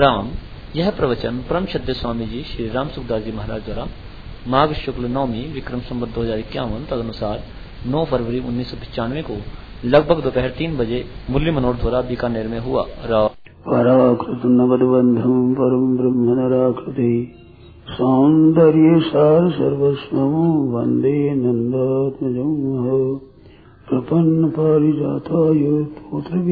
राम, यह प्रवचन परम श्रद्धे स्वामी जी श्री राम सुखदास जी महाराज द्वारा माघ शुक्ल नौमी विक्रम संबत दो हज़ार इक्यावन तदनुसार नौ फरवरी उन्नीस को लगभग दोपहर तीन बजे मुरली मनोहर द्वारा बीकानेर में हुआ पराकृत नवदबंधम परम ब्रह्म नराकृति सौंदर्य सार सर्वस्व वंदे नंदात्मजम प्रपन्न पारिजाताय पुत्र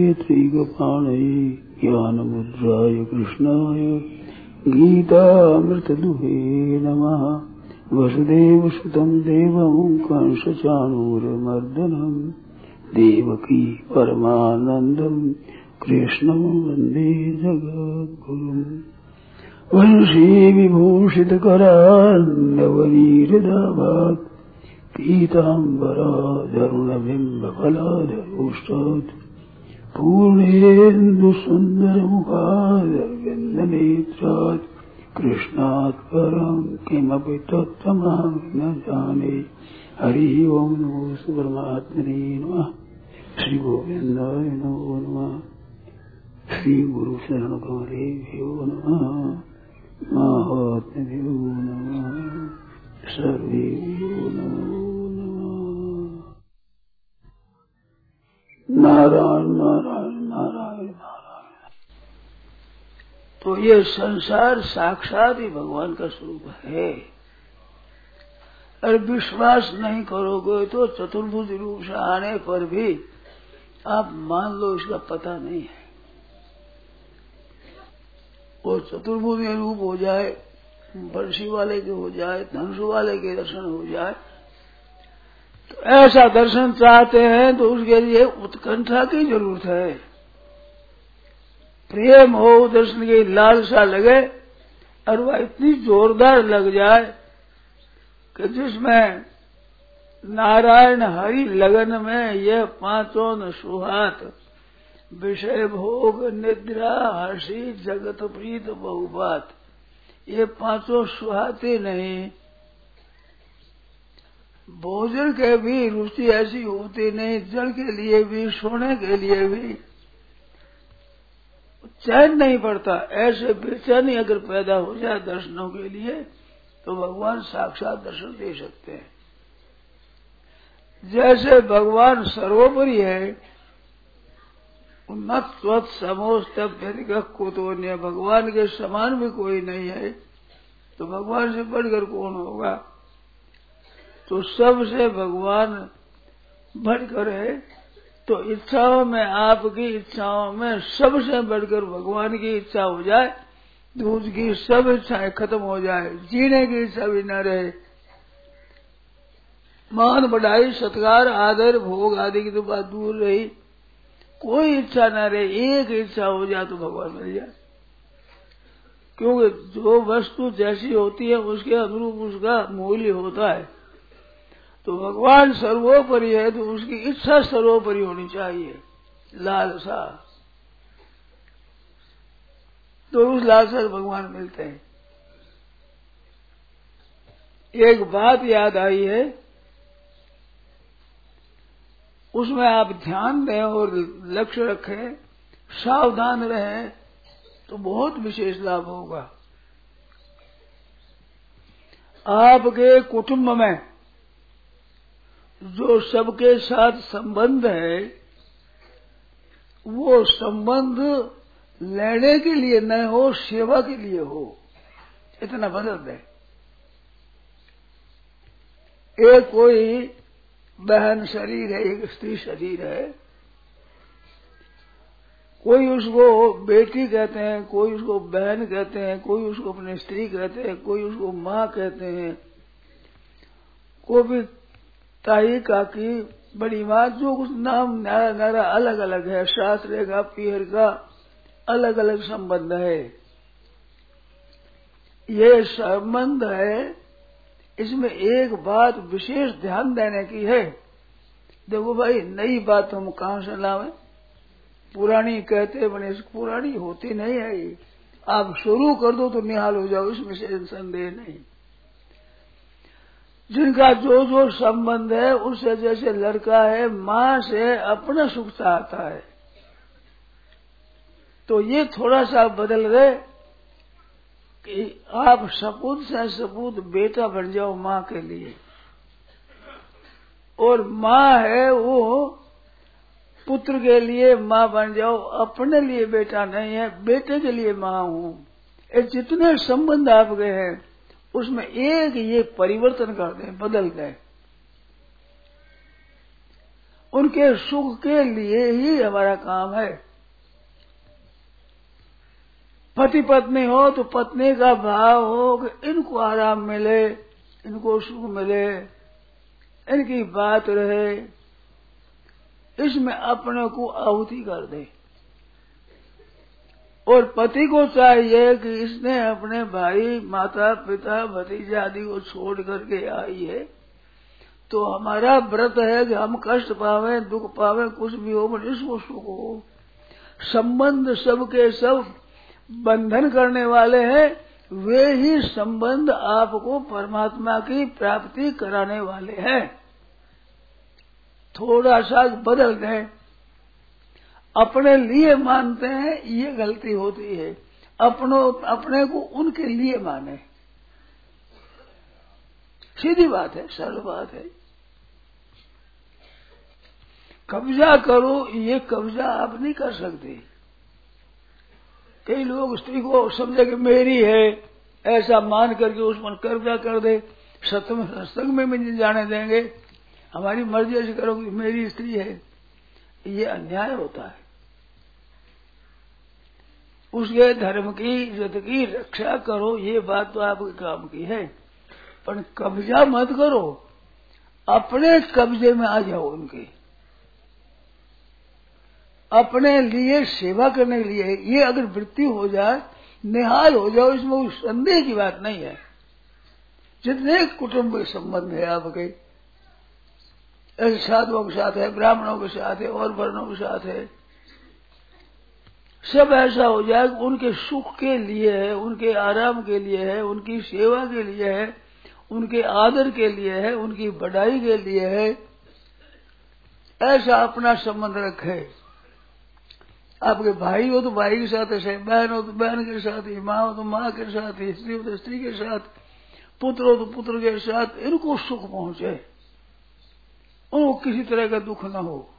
गोपाणये ज्ञानमुद्राय कृष्णाय गीतामृतदुहे नमः। वसुदेवसुतं देवं कंसचाणूरमर्दनम् देवकी परमानन्दम् कृष्णं वंदे जगद्गुरुम्। वंशी विभूषितकरान्नवनीरदाभात् पीताम्बराधरुणबिम्बफलाधरोष्टात् पूर्णेन्दुसुन्दरमुखादविन्दनेत्रात् कृष्णात् परम् किमपि तत्त्वमहं न जाने हरि ओम् नमो सुपरमात्मने नमः। श्रीगोविन्दाय नमो नमः। श्रीगुरुशरणकमलेभ्यो नमः। माहात्म्यभ्यो नमः। सर्वेभ्यो नमो। नारायण नारायण नारायण नारायण। तो ये संसार साक्षात ही भगवान का स्वरूप है। और विश्वास नहीं करोगे तो चतुर्भुज रूप से आने पर भी आप मान लो इसका पता नहीं है। वो चतुर्भुज रूप हो जाए बंशी वाले के हो जाए, धनुष वाले के दर्शन हो जाए ऐसा दर्शन चाहते हैं तो उसके लिए उत्कंठा की ज़रूरत है। प्रेम हो, दर्शन की लालसा लगे और वह इतनी जोरदार लग जाए कि जिसमें नारायण हरि लगन में यह पाँचों सुहात विषय भोग, निद्रा हसी जगत प्रीत बहुबात ये पाँचों सुहाते नहीं। भोजन के भी रुचि ऐसी होती नहीं, जल के लिए भी, सोने के लिए भी। चैन नहीं पड़ता, ऐसे बेचैनी अगर पैदा हो जाए दर्शनों के लिए तो भगवान साक्षात दर्शन दे सकते हैं। जैसे भगवान सर्वोपरि है उन्नत स्वत समोस्त कुतोन्य। भगवान के समान भी कोई नहीं है तो भगवान से बढ़कर कौन होगा? तो सबसे भगवान बढ़कर है तो इच्छाओं में, आपकी इच्छाओं में सबसे बढ़कर भगवान की इच्छा हो जाए दूध की सब इच्छाएँ खत्म हो जाए, जीने की इच्छा भी न रहे। मान बढ़ाई, सत्कार, आदर, भोग आदि की तो बात दूर रही। कोई इच्छा न रहे, एक इच्छा हो जाए तो भगवान मिल जाए। क्योंकि जो वस्तु जैसी होती है, उसके अनुरूप उसका मूल्य होता है। तो भगवान सर्वोपरि है तो उसकी इच्छा सर्वोपरि होनी चाहिए। लालसा। तो उस लालसा से भगवान मिलते हैं। एक बात याद आई है, उसमें आप ध्यान दें और लक्ष्य रखें, सावधान रहें तो बहुत विशेष लाभ होगा। आपके कुटुंब में जो सबके साथ संबंध है, वो संबंध लेने के लिए न हो, सेवा के लिए हो, इतना बदल दे। एक कोई बहन शरीर है, एक स्त्री शरीर है, कोई उसको बेटी कहते हैं, कोई उसको बहन कहते हैं, कोई उसको अपनी स्त्री कहते हैं, कोई उसको माँ कहते हैं, कोई भी ताई काकी, बड़ी माँ जो कुछ नाम नारा नारा अलग अलग है, शास्त्र का पीहर का अलग अलग संबंध है। ये संबंध है, इसमें एक बात विशेष ध्यान देने की है। देखो भाई, नई बात हम कहाँ से लावे? पुरानी कहते बने पुरानी होती नहीं है आप शुरू कर दो तो निहाल हो जाओ, इसमें से संदेह नहीं। जिनका जो जो संबंध है उससे जैसे लड़का है, माँ से अपना सुख चाहता है। तो ये थोड़ा सा बदल गए कि आप सपूत से सपूत बेटा बन जाओ माँ के लिए। और माँ है वो पुत्र के लिए माँ बन जाओ, अपने लिए बेटा नहीं है, बेटे के लिए माँ हूँ। ये जितने संबंध आपके हैं उसमें एक ये परिवर्तन कर दें, बदल दें। उनके सुख के लिए ही हमारा काम है। पति पत्नी हो तो पत्नी का भाव हो कि इनको आराम मिले, इनको सुख मिले, इनकी बात रहे, इसमें अपने को आहुति कर दे। और पति को चाहिए कि इसने अपने भाई, माता, पिता, भतीजे आदि को छोड़ करके आई है। तो हमारा व्रत है कि हम कष्ट पावे, दुख पावे, कुछ भी हो पर इसको सुख हो। संबंध सबके सब बंधन करने वाले हैं, वे ही संबंध आपको परमात्मा की प्राप्ति कराने वाले हैं। थोड़ा सा बदल दें अपने लिए मानते हैं, ये गलती होती है। अपनों, अपने को उनके लिए माने। सीधी बात है, सरल बात है। कब्जा करो, ये कब्जा आप नहीं कर सकते। कई लोग स्त्री को समझे कि मेरी है, ऐसा मान करके उस पर कब्जा कर दे, सत्संग सत्संग में भी जाने देंगे। हमारी मर्ज़ी ऐसी करो कि मेरी स्त्री है। ये अन्याय होता है। उसके धर्म की, इज़्ज़त की रक्षा करो, ये बात तो आपके काम की है। पर कब्जा मत करो। अपने कब्जे में आ जाओ उनके। अपने लिए सेवा करने के लिए, ये अगर वृत्ति हो जाए, निहाल हो जाओ, इसमें उस संदेह की बात नहीं है। जितने कुटुंब के संबंध है आपके, ऐसे साधुओं के साथ है, ब्राह्मणों के साथ है, और वर्णों के साथ है सब ऐसा हो जाए उनके सुख के लिए है, उनके आराम के लिए है, उनकी सेवा के लिए है, उनके आदर के लिए है, उनकी बढ़ाई के लिए है। ऐसा अपना संबंध रखे। आपके भाई हो तो भाई के साथ ऐसे, बहन हो तो बहन के साथ ही माँ हो तो माँ के साथ ही स्त्री हो तो स्त्री के साथ, पुत्र हो तो पुत्र के साथ, इनको सुख पहुँचे। उनको किसी तरह का दुख ना हो।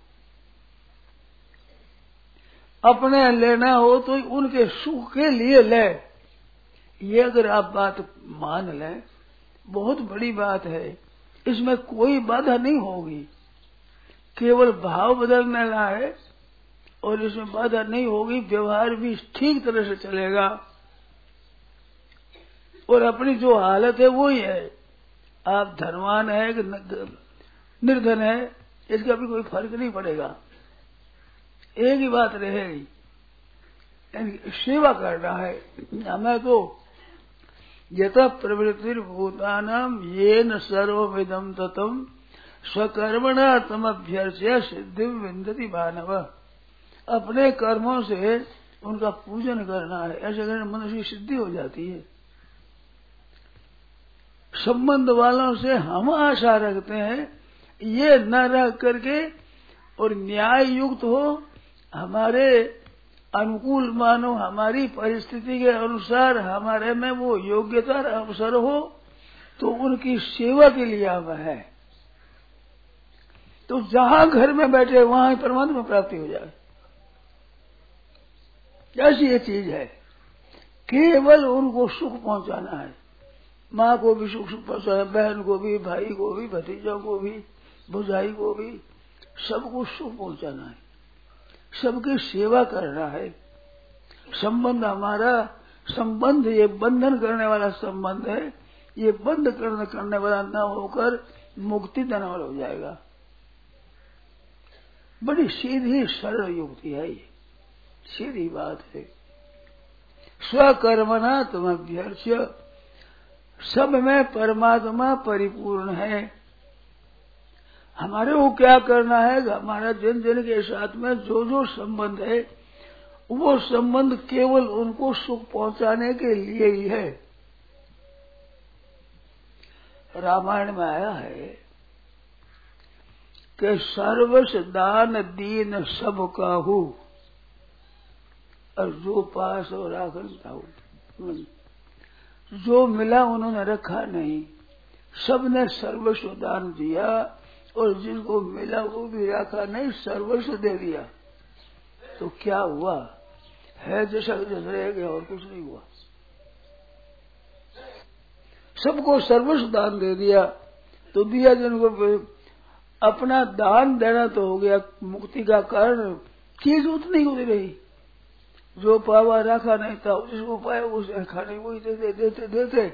अपने लेना हो तो उनके सुख के लिए ले। ये अगर आप बात मान लें, बहुत बड़ी बात है। इसमें कोई बाधा नहीं होगी। केवल भाव बदलने ला है और इसमें बाधा नहीं होगी, व्यवहार भी ठीक तरह से चलेगा। और अपनी जो हालत है वो ही है। आप धनवान है कि निर्धन है, इसका भी कोई फ़र्क नहीं पड़ेगा। एक ही बात रहेगी। सेवा करना है। हमें तो यथ प्रवृत्ति भूतानाम ये न सर्विदम ततम स्वकर्मणा तम अभ्यर्च्य सिद्धि विंदती मानव। अपने कर्मों से उनका पूजन करना है। ऐसे करने मनुष्य की सिद्धि हो जाती है। संबंध वालों से हम आशा रखते हैं, ये न रह करके और न्याय युक्त हो हमारे अनुकूल मानो हमारी परिस्थिति के अनुसार हमारे में वो योग्यता अवसर हो तो उनकी सेवा के लिए हम है। तो जहाँ घर में बैठे, वहाँ परमात्मा प्राप्ति हो जाए। ऐसी ये चीज़ है। केवल उनको सुख पहुंचाना है। माँ को भी सुख सुख पहुंचाना है, बहन को भी, भाई को भी, भतीजों को भी, बुझाई को भी, सबको सुख पहुंचाना है। सबकी सेवा करना है। संबंध हमारा, संबंध ये बंधन करने वाला संबंध है। ये बंद करने करने वाला न होकर मुक्ति देने वाला हो जाएगा। बड़ी सीधी, सरल युक्ति है ये। सीधी बात है। स्वकर्मना तुम अभ्यर्थ सब में परमात्मा परिपूर्ण है। हमारे को क्या करना है हमारा जन जन के साथ में जो जो संबंध है, वो संबंध केवल उनको सुख पहुँचाने के लिए ही है। रामायण में आया है कि सर्वस दान दीन सब काहू और जो पास और आखिर जो मिला उन्होंने रखा नहीं। सबने सर्वस्व दान दिया। और जिनको मिला वो भी रखा नहीं, सर्वस्व दे दिया। तो क्या हुआ? है जैसा रह गया और कुछ नहीं हुआ। सबको सर्वस्व दान दे दिया। तो दिया जिनको अपना दान देना तो हो गया, मुक्ति का कारण। चीज़ उतनी होती रही। जो पावा रखा नहीं था, जिसको पाया उसे खाने वही देते देते देते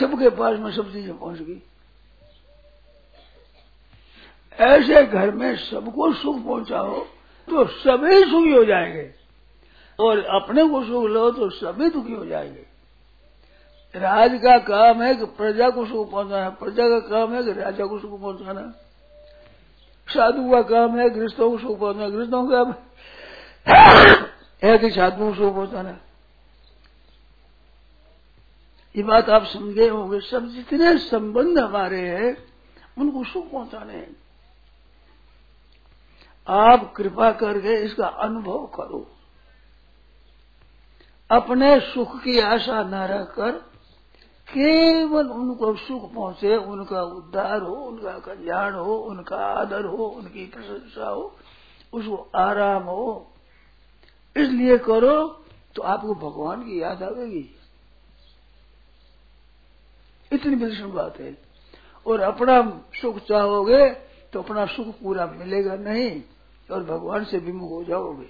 सबके पास में सब चीज़ें पहुँच गई। ऐसे घर में सबको सुख पहुंचाओ तो सभी सुखी हो जाएँगे। और अपने को सुख लो तो सभी दुखी हो जाएँगे। राज का काम है कि प्रजा को सुख पहुंचाना, प्रजा का काम है कि राजा को सुख पहुंचाना। साधु का काम है गृहस्थों को सुख पहुंचाना गृहस्थों का काम है कि साधुओं को सुख पहुंचाना। ये बात आप समझे होंगे, सब जितने संबंध हमारे हैं, उनको सुख पहुँचाने हैं। आप कृपा करके इसका अनुभव करो। अपने सुख की आशा न रखकर केवल उनको सुख पहुँचे, उनका उद्धार हो, उनका कल्याण हो, उनका आदर हो, उनकी प्रशंसा हो, उसको आराम हो। इसलिए करो तो आपको भगवान की याद आवेगी। इतनी विलक्षण बात है। और अपना सुख चाहोगे तो अपना सुख पूरा मिलेगा नहीं। और भगवान से विमुख हो जाओगे,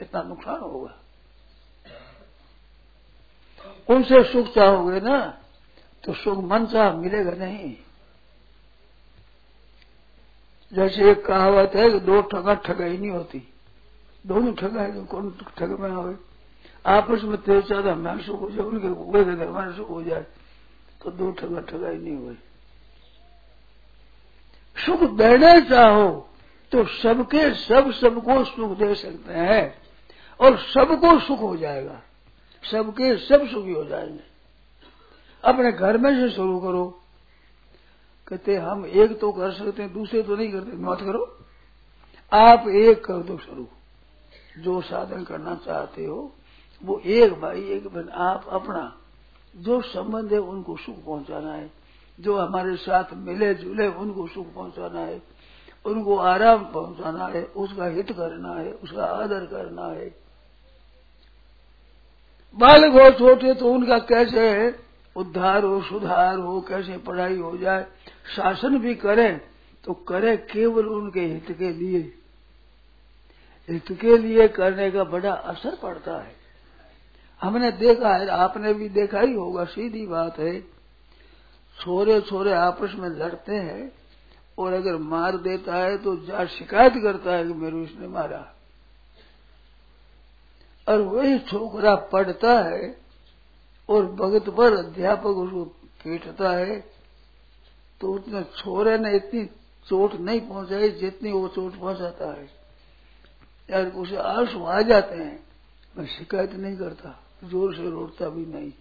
इतना नुकसान होगा। उनसे सुख चाहोगे ना तो सुख मन चाह मिलेगा नहीं। जैसे एक कहावत है कि दो ठगा ठगाई नहीं होती। दोनों ठगा है कौन ठग में आवे आपस में तेज ज़्यादा हमारा सुख हो जाए उनके हुए हमारा सुख हो जाए तो दो ठगा ठगाई नहीं हुई सुख देना चाहो तो सबके सब सबको सुख दे सकते हैं और सबको सुख हो जाएगा। सबके सब सुखी हो जाएँगे। अपने घर में से शुरू करो। कहते, हम एक तो कर सकते हैं, दूसरे तो नहीं करते, मत करो। आप एक कर दो शुरू। जो साधन करना चाहते हो, वो एक भाई, एक बहन, आप अपना जो संबंध है, उनको सुख पहुंचाना है। जो हमारे साथ मिले जुले उनको सुख पहुंचाना है। उनको आराम पहुंचाना है, उसका हित करना है, उसका आदर करना है। बालक हो छोटे तो उनका कैसे उद्धार हो सुधार हो कैसे पढ़ाई हो जाए, शासन भी करें तो करे केवल उनके हित के लिए। हित के लिए करने का बड़ा असर पड़ता है। हमने देखा है, आपने भी देखा ही होगा, सीधी बात है। छोरे छोरे आपस में लड़ते हैं और अगर मार देता है तो जा शिकायत करता है कि मेरे उसने मारा। और वही छोकरा पढ़ता है और भगत पर अध्यापक उसको पीटता है तो उसने छोरे ने इतनी चोट नहीं पहुंचाई जितनी वो चोट पहुंचाता है। यार उसे आँसू आ जाते हैं, मैं शिकायत नहीं करता, ज़ोर से रोड़ता भी नहीं।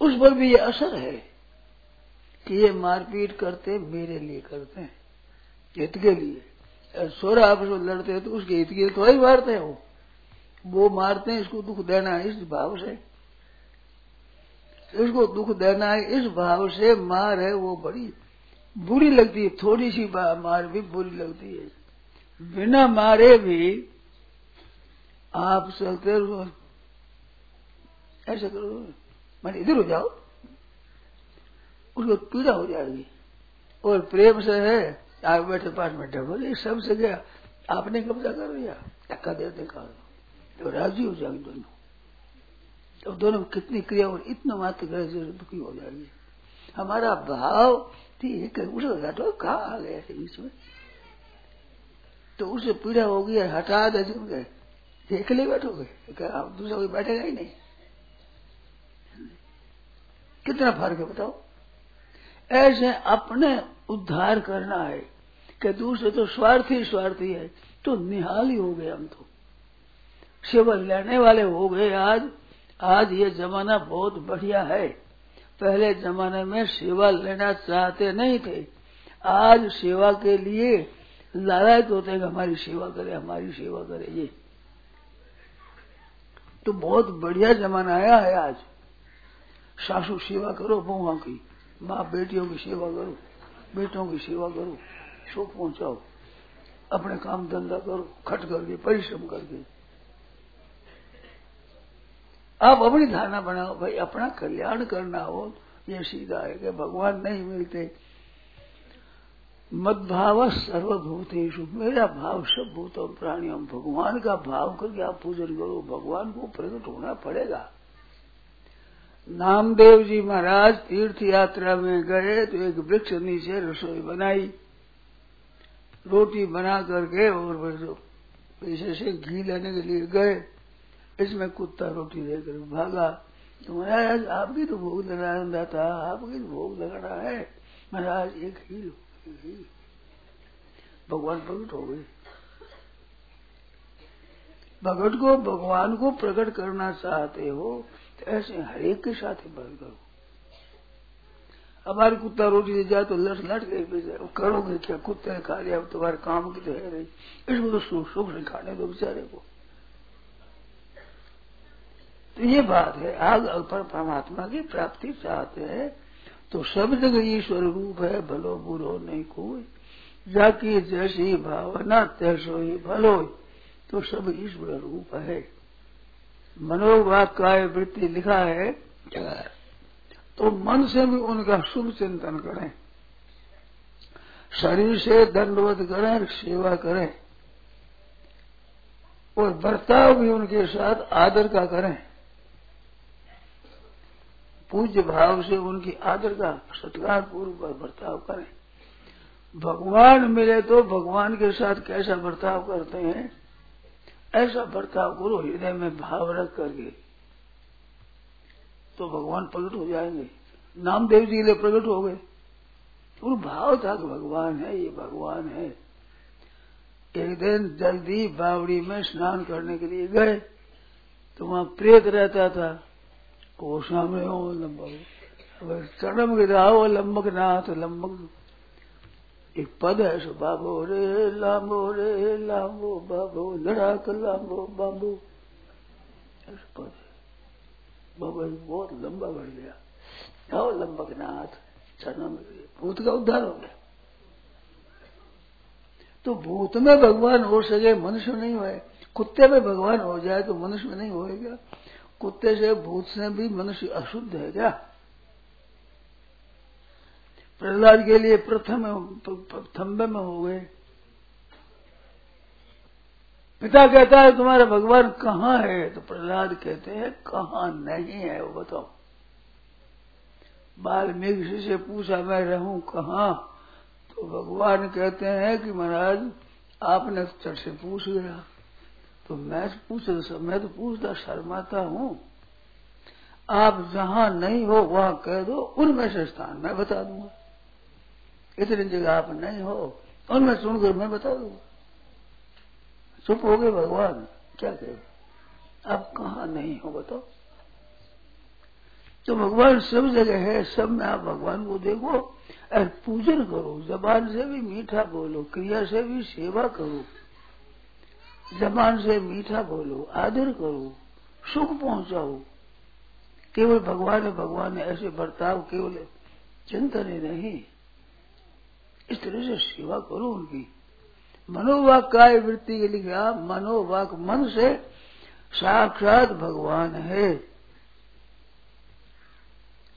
उस पर भी ये असर है। कि ये मारपीट करते, मेरे लिए करते हैं। हित के लिए। सोरा आपस में लड़ते हैं तो उसके हित के लिए तो ही मारते हैं वो। वो मारते हैं, इसको दुख देना है इस भाव से। इसको दुख देना है इस भाव से मार है, वो बड़ी बुरी लगती है। थोड़ी सी मार भी बुरी लगती है। बिना मारे भी आप चलते रहो। ऐसा करो। मैंने इधर हो जाओ। उसको पीड़ा हो जाएगी। और प्रेम से है, आप बैठे पास में ढको ये सबसे गया। आपने कब्जा कर लिया, धक्का दे दे कर तो राज़ी हो जाएगी दोनों। तो दोनों कितनी क्रिया और इतना मात्र ग्रह से दुखी हो जाएगी। हमारा भाव ठीक है, उसे हटो, कहा आ गए बीच में तो उसे पीड़ा होगी हटा दे गए। अकेले बैठोगे आप दूसरा कोई बैठेगा ही नहीं? कितना फ़र्क है बताओ। ऐसे अपने उद्धार करना है कि दूसरे तो स्वार्थी स्वार्थी है तो निहाल ही हो गए हम तो। सेवा लेने वाले हो गए आज। आज ये जमाना बहुत बढ़िया है। पहले जमाने में सेवा लेना चाहते नहीं थे। आज सेवा के लिए लालच होते हैं हमारी सेवा करे, हमारी सेवा करे ये। तो बहुत बढ़िया जमाना आया है आज। सासू सेवा करो बहुआ की। माँ बेटियों की सेवा करो, बेटों की सेवा करो सुख पहुंचाओ। अपने काम धंधा करो, खट करके, परिश्रम करके। आप अपनी धारणा बनाओ, भाई अपना कल्याण करना हो, ये सीधा है कि भगवान नहीं मिलते। मदभाव सर्वभूतेषु, मेरा भाव सब भूतों प्राणियों, भगवान का भाव करके आप पूजन करो, भगवान को प्रकट होना पड़ेगा। नामदेव जी महाराज तीर्थ यात्रा में गए तो एक वृक्ष नीचे रसोई बनाई। रोटी बना करके और पैसे से घी लेने के लिए गए। इसमें कुत्ता रोटी देकर भागा। तो महाराज, आपकी तो भोग लगाना था, आपकी तो भोग लगाना है। महाराज, एक ही भगवान प्रकट हो गए। भगत को, भगवान को प्रकट करना चाहते हो ऐसे हरेक के साथ ही बंद करो। हमारे कुत्ता रोटी दे जाए तो लट लट गए करोगे क्या? कुत्ते ने खा लिया, अब तुम्हारे काम की तो है नहीं। इसको तो सुख सुख से खाने दो बेचारे को। तो ये बात है आग पर परमात्मा की प्राप्ति चाहते हैं तो सब जगह ईश्वर रूप है, भलो बुरो नहीं कोई। जाकी जैसी भावना तैसो ही भलो। तो सब ईश्वर रूप है। मनोवाक काय वृत्ति लिखा है। तो मन से भी उनका शुभ चिंतन करें। शरीर से दंडवत करें सेवा करें। और बर्ताव भी उनके साथ आदर का करें। पूज्य भाव से उनकी आदर का सत्कार पूर्व बर्ताव करें। भगवान मिले तो भगवान के साथ कैसा बर्ताव करते हैं? ऐसा बर्ताव करो हृदय में भाव रख करके तो भगवान प्रकट हो जाएँगे। नामदेव जी लिए प्रकट हो गए। वो भाव था कि भगवान है, ये भगवान है। एक दिन जल्दी बावड़ी में स्नान करने के लिए गए तो वहाँ प्रेत रहता था। वो सामने हो लंबक चढ़म गिरा हो लंबक नाथ लंबक एक पद है सो, बाबो रे लांबो रे लांबो बाबो, लड़ाक लांबो बाबू। पद बाबा बहुत लंबा बढ़ गया। आओ लंबक नाथ चरणों में भूत का उद्धार हो गया। तो भूत में भगवान हो सके, मनुष्य नहीं हुए। कुत्ते में भगवान हो जाए तो मनुष्य नहीं होएगा। कुत्ते से, भूत से भी मनुष्य अशुद्ध है क्या? प्रहलाद के लिए प्रथम थम्बे में हो गए। पिता कहता है, तुम्हारा भगवान कहाँ है? तो प्रहलाद कहते हैं, कहाँ नहीं है, वो बताओ। वाल्मीकि से पूछा, मैं रहूँ कहाँ? तो भगवान कहते हैं कि, महाराज, आपने चट से पूछ गया तो मैं पूछ मैं तो पूछता, शर्माता हूँ। आप जहाँ नहीं हो, वहाँ कह दो, उनमें से स्थान मैं बता दूँगा। इतनी जगह आप नहीं हो। उनमें सुनकर मैं बता दूँगा चुप हो गए भगवान, क्या कहे? आप कहा नहीं हो बताओ। तो भगवान सब जगह है, सब में आप भगवान को देखो और पूजन करो। जबान से भी मीठा बोलो, क्रिया से भी सेवा करो। जबान से मीठा बोलो, आदर करो, सुख पहुंचाओ। केवल भगवान है भगवान है, ऐसे बर्ताव, केवल चिंतन ही नहीं। इस तरह से सेवा करो उनकी। मनोवाक काय वृत्ति के लिए लिखा मनोवाक मन से साक्षात भगवान है।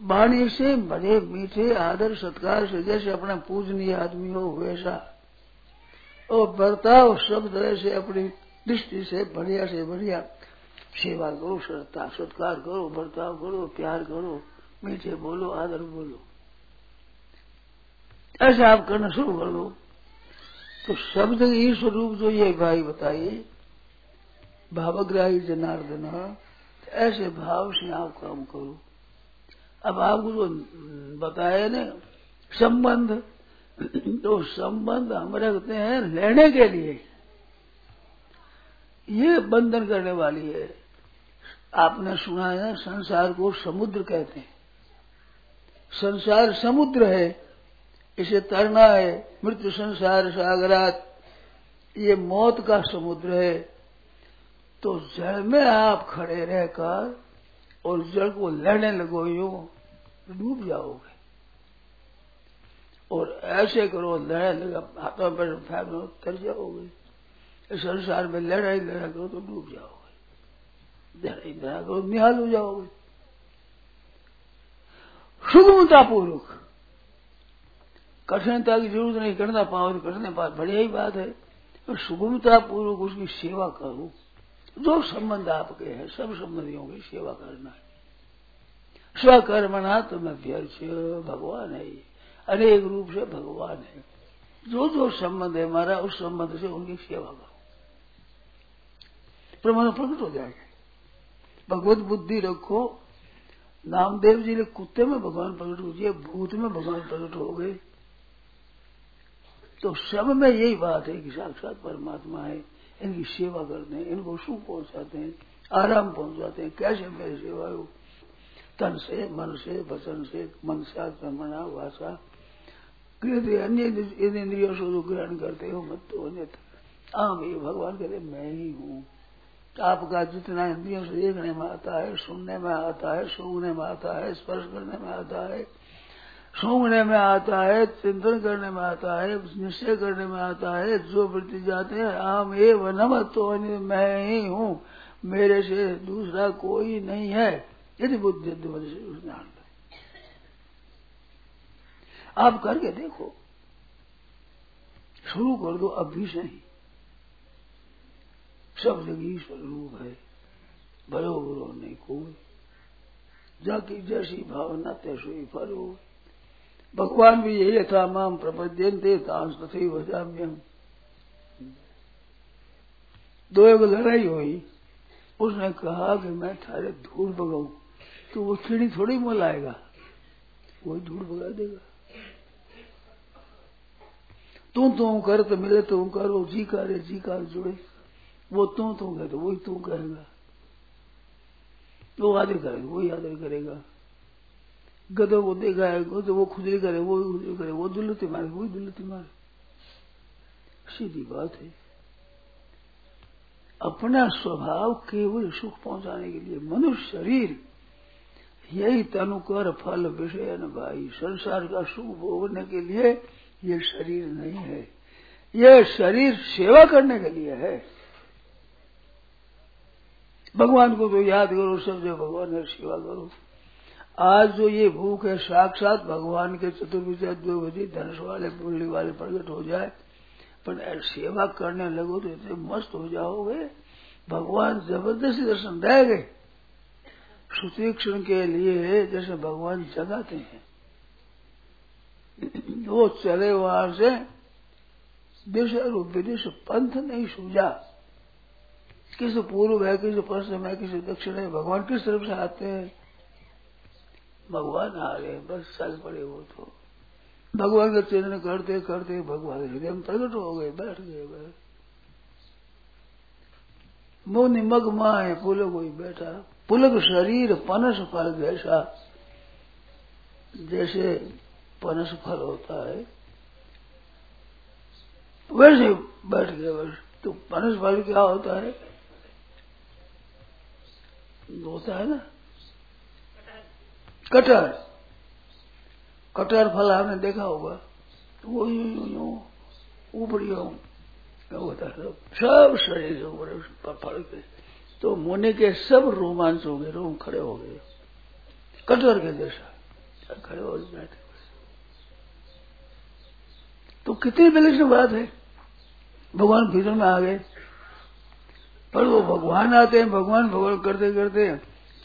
वाणी से बड़े मीठे आदर सत्कार से जैसे अपना पूजनीय आदमी हो वैसा। और बर्ताव सब तरह से अपनी दृष्टि से बढ़िया से बढ़िया सेवा करो, श्रद्धा, सत्कार करो, बर्ताव करो, प्यार करो, मीठे बोलो, आदर बोलो। ऐसा आप करना शुरू कर दो। तो शब्द ईश्वर रूप जो ये भाई बताइए, भावग्राही जनार्दन ऐसे भाव से आप काम करो। अब आपको जो बताया ना, संबंध तो संबंध हम रखते हैं लेने के लिए। ये बंधन करने वाली है। आपने सुना है संसार को समुद्र कहते हैं। संसार समुद्र है। इसे तरना है। मृत्यु संसार सागरात। ये मौत का समुद्र है। तो जल में आप खड़े रहकर और जल को लड़ने लगो, यूँ डूब जाओगे। और ऐसे करो लड़ाई लगा, हाथों पर फैलो तर जाओगे। इस संसार में लड़ाई लड़ा करो तो डूब जाओगे। लड़ाई लड़ा करो, निहाल हो जाओगे। सुगमता पूर्वक कठिनता की ज़रूरत नहीं करना पाओ तो करने पास बढ़िया ही बात है। और सुगमता पूर्वक उसकी सेवा करो। जो संबंध आपके हैं, सब संबंधियों की सेवा करना है। स्वकर्मणा तुम अभ्यर्थ, भगवान है अनेक रूप से भगवान है। जो जो संबंध है हमारा, उस संबंध से उनकी सेवा करो। प्रमाण प्रकट हो जाएगा। भगवत बुद्धि रखो। नामदेव जी ने कुत्ते में भगवान प्रकट हो गए, भूत में भगवान प्रकट हो गए। तो सब में यही बात है कि साक्षात परमात्मा है, इनकी सेवा करते हैं, इनको सुख पहुंचाते हैं, आराम पहुंचाते हैं। कैसे मेरी सेवा हो? तन से, मन से, वचन से, मन से कर्मणा भाषा। अन्य इंद्रियों से जो ग्रहण करते हो मत तो अन्य आम ये भगवान कहते मैं ही हूँ। आपका जितना इंद्रियों से देखने में आता है, सुनने में आता है सूंघने में आता है, स्पर्श करने में आता है सूंघने में आता है, चिंतन करने में आता है, निश्चय करने में आता है, जो वृत्ति जाते हैं, आम ए व तो मैं ही हूँ। मेरे से दूसरा कोई नहीं है। यदि बुद्धि ज्ञान आप करके देखो। शुरू कर दो, अब भी सही। सब जगह ईश्वर रूप है। भरो बुरो नहीं कोई। जाकी जैसी भावना तैसो ही फल हो भगवान भी यही यथा माम प्रपद्यंते तांस तथे वजाम्यम दो एक लड़ाई हुई। उसने कहा कि मैं थारे धूल भगाऊ तो वो चिड़ी थोड़ी मोल आएगा वही धूल भगा देगा। तू तू कर तो मिले तो कर वो जी करे, जी कर जुड़े। वो तू तू कहे तो वही तू कहेगा वो आदर करेगा, वही आदर करेगा। गधों को है तो वो खुजली करे, वो खुजली करे, वो दुल्लती मारे वही दुल्लती मारे। सीधी बात है। अपना स्वभाव केवल सुख पहुँचाने के लिए मनुष्य शरीर, यही तनुकर फल विषय भाई। संसार का सुख भोगने के लिए ये शरीर नहीं है। ये शरीर सेवा करने के लिए है। भगवान को तो याद करो, सब जो भगवान है सेवा करो। आज जो ये भूख है, साक्षात भगवान के चतुर्भुज द्विभुजी धनुष वाले पुण्य वाले प्रकट हो जाए, पर सेवा करने लगो तो इतने मस्त हो जाओगे। भगवान ज़बरदस्ती दर्शन रह गए। सुतीक्षण के लिए जैसे भगवान जगाते हैं। वो चले वहाँ से दिश और विदिश पंथ नहीं सूझा। किस पूर्व है, किस पश्चिम है, किस दक्षिण है, भगवान किस तरफ़ से आते हैं? भगवान आ रहे बस चल पड़े वो तो। भगवान का चिन्ह करते करते भगवान हृदय में प्रकट हो गए, बैठ गए बस। मुँह निमक माँ है पुलक कोई बैठा। पुलक शरीर, पनस फल जैसा। जैसे पनस फल होता है, वैसे बैठ गए बस। तो पनस फल क्या होता है? होता है ना? कटर। कटर फल आपने देखा होगा। तो वो यूँ ऊपरी होता है? सब शरीर के ऊपर फल के। तो मोने के सब रोमांच हो गए रोम खड़े हो गए। कटर के जैसा। खड़े हो बैठे तो कितनी विलक्षण बात है। भगवान भीतर में आ गए। पर वो भगवान आते हैं, भगवान भगवान करते करते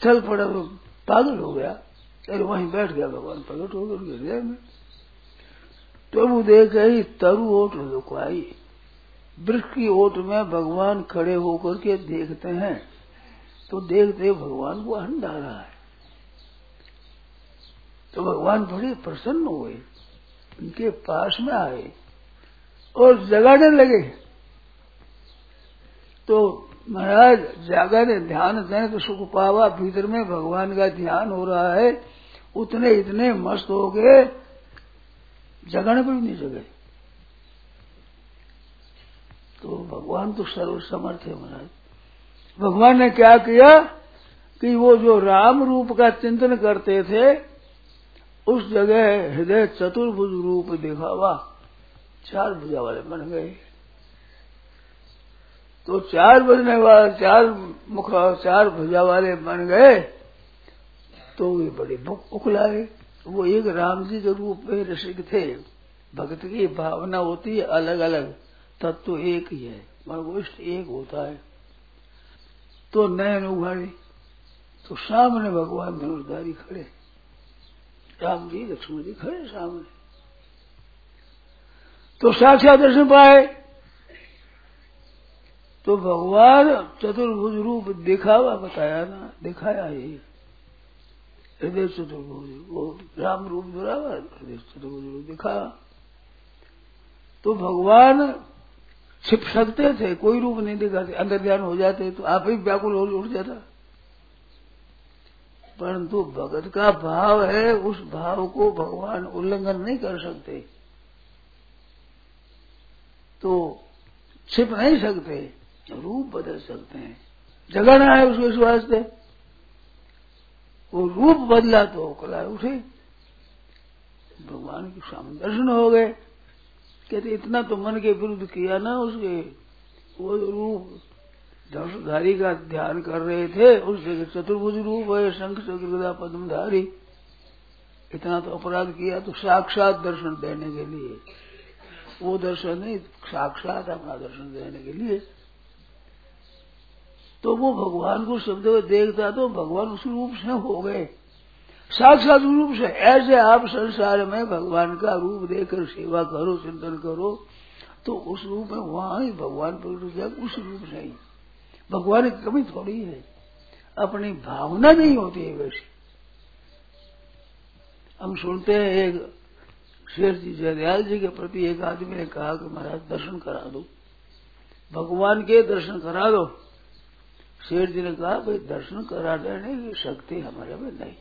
चल पड़ा तो पागल हो गया। अरे वहीं बैठ गया, भगवान प्रकट हो गए हृदय में। वो देख ही तरु ओट लुकवाई वृक्ष की ओट में भगवान खड़े होकर के देखते हैं। तो देखते भगवान को आनंद आ रहा है। तो भगवान बड़े प्रसन्न हुए उनके पास में आए और जगाने लगे। तो महाराज जागर ध्यान दें तो सुख पावा, भीतर में भगवान का ध्यान हो रहा है। उतने इतने मस्त हो गए जगाने पर भी नहीं जगे। तो भगवान तो सर्व समर्थ है महाराज। भगवान ने क्या किया कि वो जो राम रूप का चिंतन करते थे, उस जगह हृदय चतुर्भुज रूप दिखावा, चार भुजा वाले बन गए। तो चार बजने वाले, चार मुख, चार भुजा वाले बन गए। तो वे बड़े उखलाए वो एक राम जी के रूप में ऋषिक थे। भक्त की भावना होती है अलग अलग तत्व एक ही है मनगोष्ठ एक होता है। तो नयन उघाड़े। तो सामने भगवान धनुषधारी खड़े। राम जी लक्ष्मण जी खड़े सामने। तो साक्षात दर्शन पाए। तो भगवान चतुर्भुज रूप दिखावा, बताया ना, दिखाया ही। हृदय चतुर्भुज वो राम रूप बराबर हृदय चतुर्भुज रूप दिखा तो भगवान छिप सकते थे, कोई रूप नहीं दिखाते अंदर ध्यान हो जाते तो आप ही व्याकुल हो उठ जाता। परंतु भगत का भाव है, उस भाव को भगवान उल्लंघन नहीं कर सकते। तो छिप नहीं सकते, रूप बदल सकते हैं। जगाना है उसको वास्ते वो रूप बदला तो कला उठे। भगवान के सामने दर्शन हो गए। कहते, इतना तो मन के विरुद्ध किया ना उसके। वो रूप धनुषधारी का ध्यान कर रहे थे उस जगह चतुर्भुज रूप है, शंख चक्र पद्मधारी। इतना तो अपराध किया तो साक्षात दर्शन देने के लिए। वो दर्शन नहीं, साक्षात अपना दर्शन देने के लिए। तो वो भगवान को शब्द देखता तो भगवान उस रूप से हो गए। साक्षात रूप से, ऐसे आप संसार में भगवान का रूप देकर सेवा करो, चिंतन करो तो उस रूप में वहाँ ही भगवान प्रकट हो जाए, उस रूप से ही। भगवान की कमी थोड़ी है। अपनी भावना नहीं होती है वैसे। हम सुनते हैं एक शेर जी, जयदयाल जी के प्रति एक आदमी ने कहा कि महाराज, दर्शन करा दो। भगवान के दर्शन करा दो। शेर जी ने कहा, भाई, दर्शन करा देने की शक्ति हमारे में नहीं।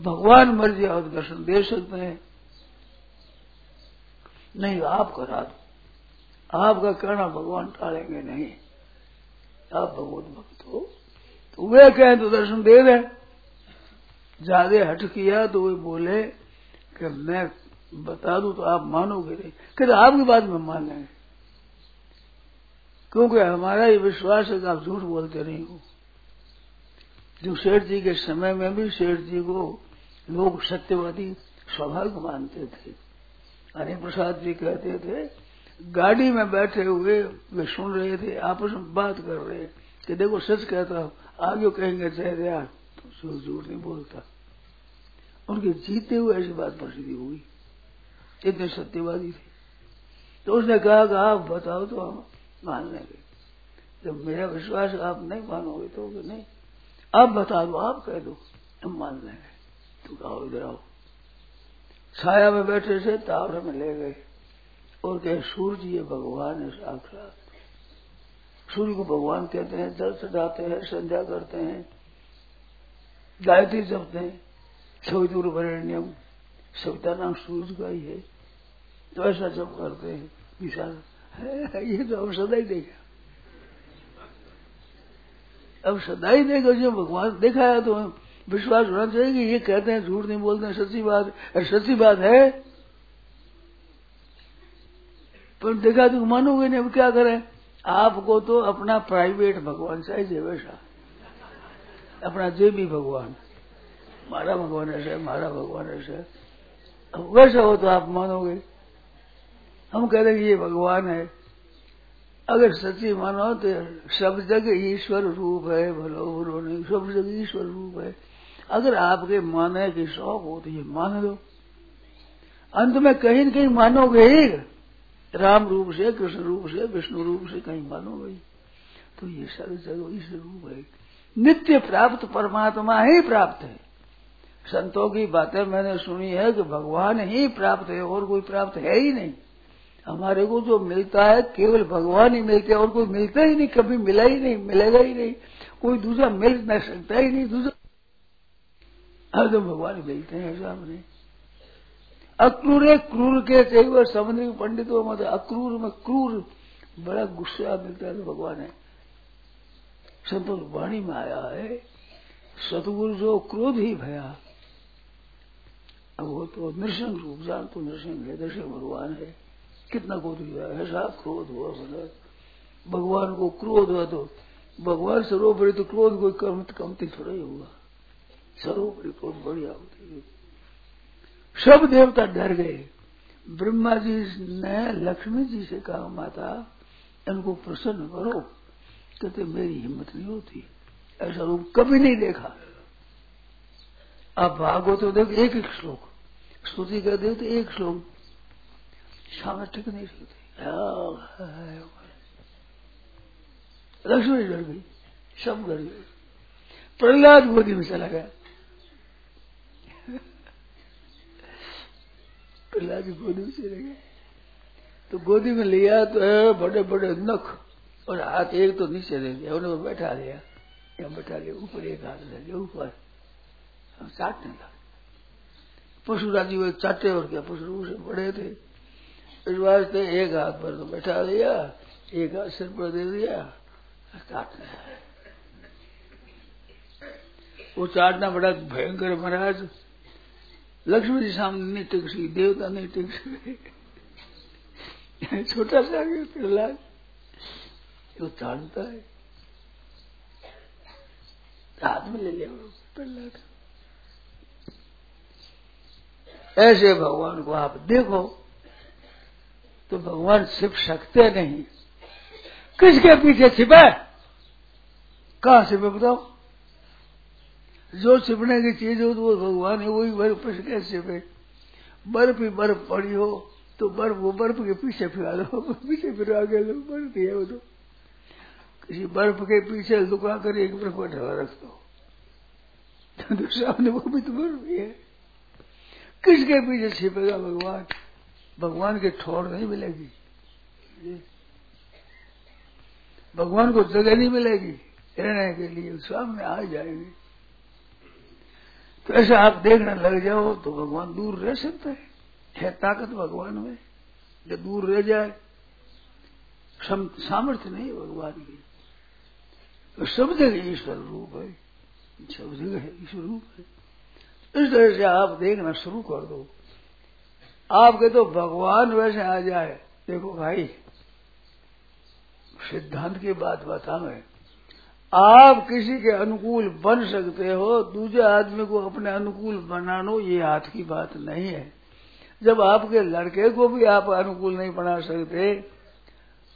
भगवान मर्ज़ी और दर्शन दे सकते हैं। नहीं, आप करा दो। आपका कहना भगवान टालेंगे नहीं। आप भगवत भक्त हो। तो वे कहें तो दर्शन दे दें। ज़्यादा हट किया तो वे बोले कि मैं बता दू तो आप मानोगे नहीं। कहते, आपकी बात में मान लेंगे। क्योंकि हमारा ये विश्वास है कि आप झूठ बोलते नहीं हो। जो सेठ जी के समय में भी सेठ जी को लोग सत्यवादी स्वाभाविक मानते थे। हरि प्रसाद जी कहते थे, गाड़ी में बैठे हुए वे सुन रहे थे, आपस में बात कर रहे कि देखो सच कहता हूँ, आगे कहेंगे चाहे दया तो झूठ नहीं बोलता। उनके जीते हुए ऐसी बात प्रसिद्धि हुई। इतने सत्यवादी थे। तो उसने कहा कि आप बताओ तो हम मान लेंगे। जब मेरा विश्वास आप नहीं मानोगे तो नहीं। आप बता दो, आप कह दो। हम मान लेंगे। तो कहो, इधर आओ। छाया में बैठे थे तावरे में ले गए और कहे, सूर्य ये भगवान है साक्षात सूर्य को भगवान कहते हैं, जल चढ़ाते हैं, संध्या करते हैं, गायत्री जपते हैं। सवितुर वरेण्यम सविता नाम सूर्य का ही है। तो ऐसा जब करते हैं, विशाल। ये तो अब सदा ही देखा अब सदा ही देखो जो भगवान देखा है तो विश्वास होना चाहिए कि ये कहते हैं, झूठ नहीं बोलते हैं, सच्ची बात अरे सच्ची बात है। पर देखा तो मानोगे नहीं, अब क्या करें? आपको तो अपना प्राइवेट भगवान चाहिए वैसा अपना जे भी भगवान। मारा भगवान ऐसा है, मारा भगवान ऐसा वैसा हो तो आप मानोगे। हम कह रहे ये भगवान है। अगर सच्ची मानो तो सब जगह ईश्वर रूप है भलो भलो नहीं सब जगह ईश्वर रूप है। अगर आपके माने की शौक हो तो ये मान लो। अंत में कहीं न कहीं मानोगे ही। राम रूप से, कृष्ण रूप से, विष्णु रूप से कहीं मानोगे तो ये सब जगह ईश्वर रूप है। नित्य प्राप्त परमात्मा ही प्राप्त है। संतों की बातें मैंने सुनी है कि भगवान ही प्राप्त है और कोई प्राप्त है ही नहीं। हमारे को जो मिलता है, केवल भगवान ही मिलते हैं और कोई मिलता ही नहीं, कभी मिला ही नहीं, मिलेगा ही नहीं। कोई दूसरा मिल न सकता ही नहीं, दूसरा हर तो भगवान मिलते हैं ऐसा हमने अक्रूर क्रूर के चाहिए समुद्री पंडितों में अक्रूर में क्रूर, बड़ा गुस्सा मिलता है तो भगवान है। संतोष वाणी में आया है, सतगुरु जो क्रोध ही भया। अब वो तो नृसिंह रूप, जान तो नृसिंह है नृसिंह भगवान है। कितना क्रोध हुआ ऐसा क्रोध हुआ बोला। भगवान को क्रोध हुआ तो भगवान सरोपरि तो क्रोध कोई कम कमती थोड़ा ही हुआ। सरोपरि क्रोध बढ़िया होती है। सब देवता डर गए। ब्रह्मा जी ने लक्ष्मी जी से कहा, माता, इनको प्रसन्न करो। कहते, मेरी हिम्मत नहीं होती। ऐसा रूप कभी नहीं देखा। आप भागो तो देखो एक एक श्लोक। स्तुति कर दे तो एक श्लोक सामने टिक नहीं सकते लक्ष्मी डर गई सब डर गए प्रहलाद गोदी में चला गया प्रहलाद गोदी में चले गए तो गोदी में लिया तो बड़े बड़े नख और हाथ एक तो नीचे दे गया उन्हें बैठा लिया। या बैठा लिया, ऊपर एक हाथ ले लिया, ऊपर। चाटने लगा। पशु राज़ी हुए चाटे और क्या, पशु बड़े थे। इस वास्ते एक हाथ पर तो बैठा दिया एक हाथ सिर पर दे दिया काटने वो चाटना बड़ा भयंकर महाराज। लक्ष्मी जी सामने नहीं टिक सकी, देवता नहीं टिक सके। छोटा सा प्रहलाद, वो चाटता है। हाथ में ले लिया प्रहलाद। ऐसे भगवान को आप देखो। तो भगवान छिप सकते नहीं। किसके पीछे छिपे? कहा छिपे बताओ? जो छिपने की चीज़ हो तो वो भगवान है, वही बर्फ़ पर कैसे छिपे? बर्फ़ ही बर्फ़ पड़ी हो तो बर्फ़, वो बर्फ़ के पीछे फिरा दो पीछे फिर आगे लो, बर्फ़ है वो तो। किसी बर्फ़ के पीछे लुका कर एक बर्फ़ को ढला रख दो। तो सामने वो भी तो बर्फ़ ही है। किसके पीछे छिपेगा भगवान? भगवान के ठोर नहीं मिलेगी। भगवान को जगह नहीं मिलेगी। रहने के लिए सामने आ जाएगी। तो ऐसा आप देखने लग जाओ तो भगवान दूर रह सकते हैं। है ताकत भगवान में। जब दूर रह जाए सामर्थ्य नहीं भगवान की। तो सब जगह ईश्वर रूप है। सब जगह ईश्वर रूप है। इस तरह से आप देखना शुरू कर दो। आपके तो भगवान वैसे आ जाए। देखो भाई, सिद्धांत की बात बता मैं आप किसी के अनुकूल बन सकते हो दूसरे आदमी को अपने अनुकूल बनानो, ये हाथ की बात नहीं है। जब आपके लड़के को भी आप अनुकूल नहीं बना सकते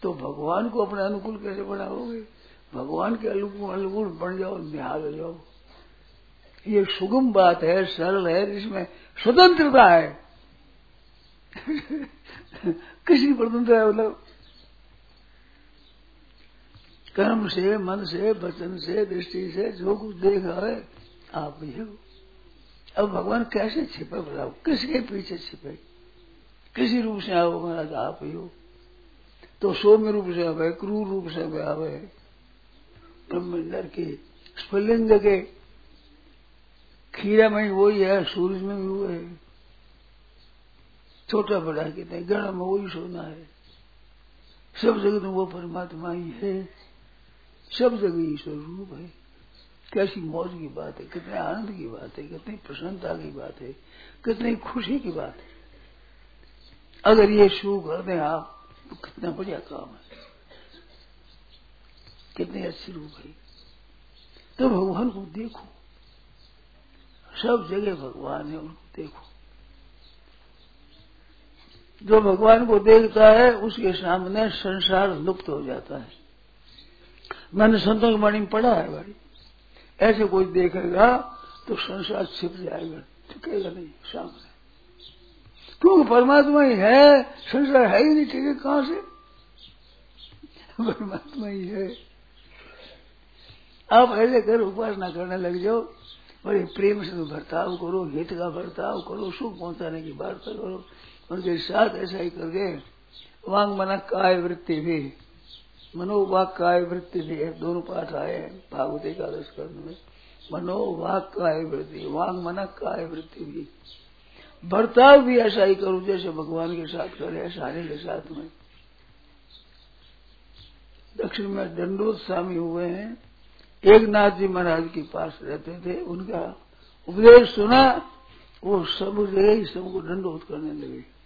तो भगवान को अपने अनुकूल कैसे बनाओगे? भगवान के अनुकूल अनुकूल बन जाओ, निहाल जाओ। ये सुगम बात है, सरल है, इसमें स्वतंत्रता है। किसी स्वतंत्र है मतलब कर्म से, मन से, वचन से, दृष्टि से, जो कुछ देखा है, आप ही हो। अब भगवान कैसे छिपे बताओ किसके पीछे छिपे? किसी रूप से आओ महाराज, आप ही हो। तो सौम्य रूप से आवे क्रूर रूप से आवे ब्रह्मंडर के, स्फुलिंग के, खीरा में वही है, सूरज में भी वो है। छोटा बड़ा कहते हैं गण में वही सोना है। सब जगत में वो परमात्मा ही है। सब जगह ईश्वर रूप है। कैसी मौज की बात है, कितने आनंद की बात है, कितनी प्रसन्नता की बात है, कितनी खुशी की बात है। अगर ये शुरू कर दें आप तो कितना बढ़िया काम है। कितनी अच्छी रूप है। तो भगवान को देखो। सब जगह भगवान है, उनको देखो। जो भगवान को देखता है, उसके सामने संसार लुप्त हो जाता है। मैंने संतों की वाणी में पढ़ा है भाई। ऐसे कोई देखेगा तो संसार छिप जाएगा, टिकेगा नहीं सामने। क्योंकि परमात्मा ही है, संसार है ही नहीं है कहाँ से? परमात्मा ही है। आप ऐसे कर, उपासना करने लग जाओ बड़े प्रेम से बर्ताव करो, हित का बर्ताव करो, सुख पहुँचाने की बात करो। उनके साथ ऐसा ही करके वांग मना काय वृत्ति भी, मनोवाक काय वृत्ति भी है दोनों पाठ आए भागवत एकादश कर्ण में। मनोवाक काय वृत्ति, वांग मना काय वृत्ति भी। बर्ताव भी ऐसा ही करो, जैसे भगवान के साथ करे सारे के साथ में। दक्षिण में दंडोत स्वामी हुए हैं। एक नाथ जी महाराज के पास रहते थे, उनका उपदेश सुना, वो सब ही सबको दंडोत करने लगे।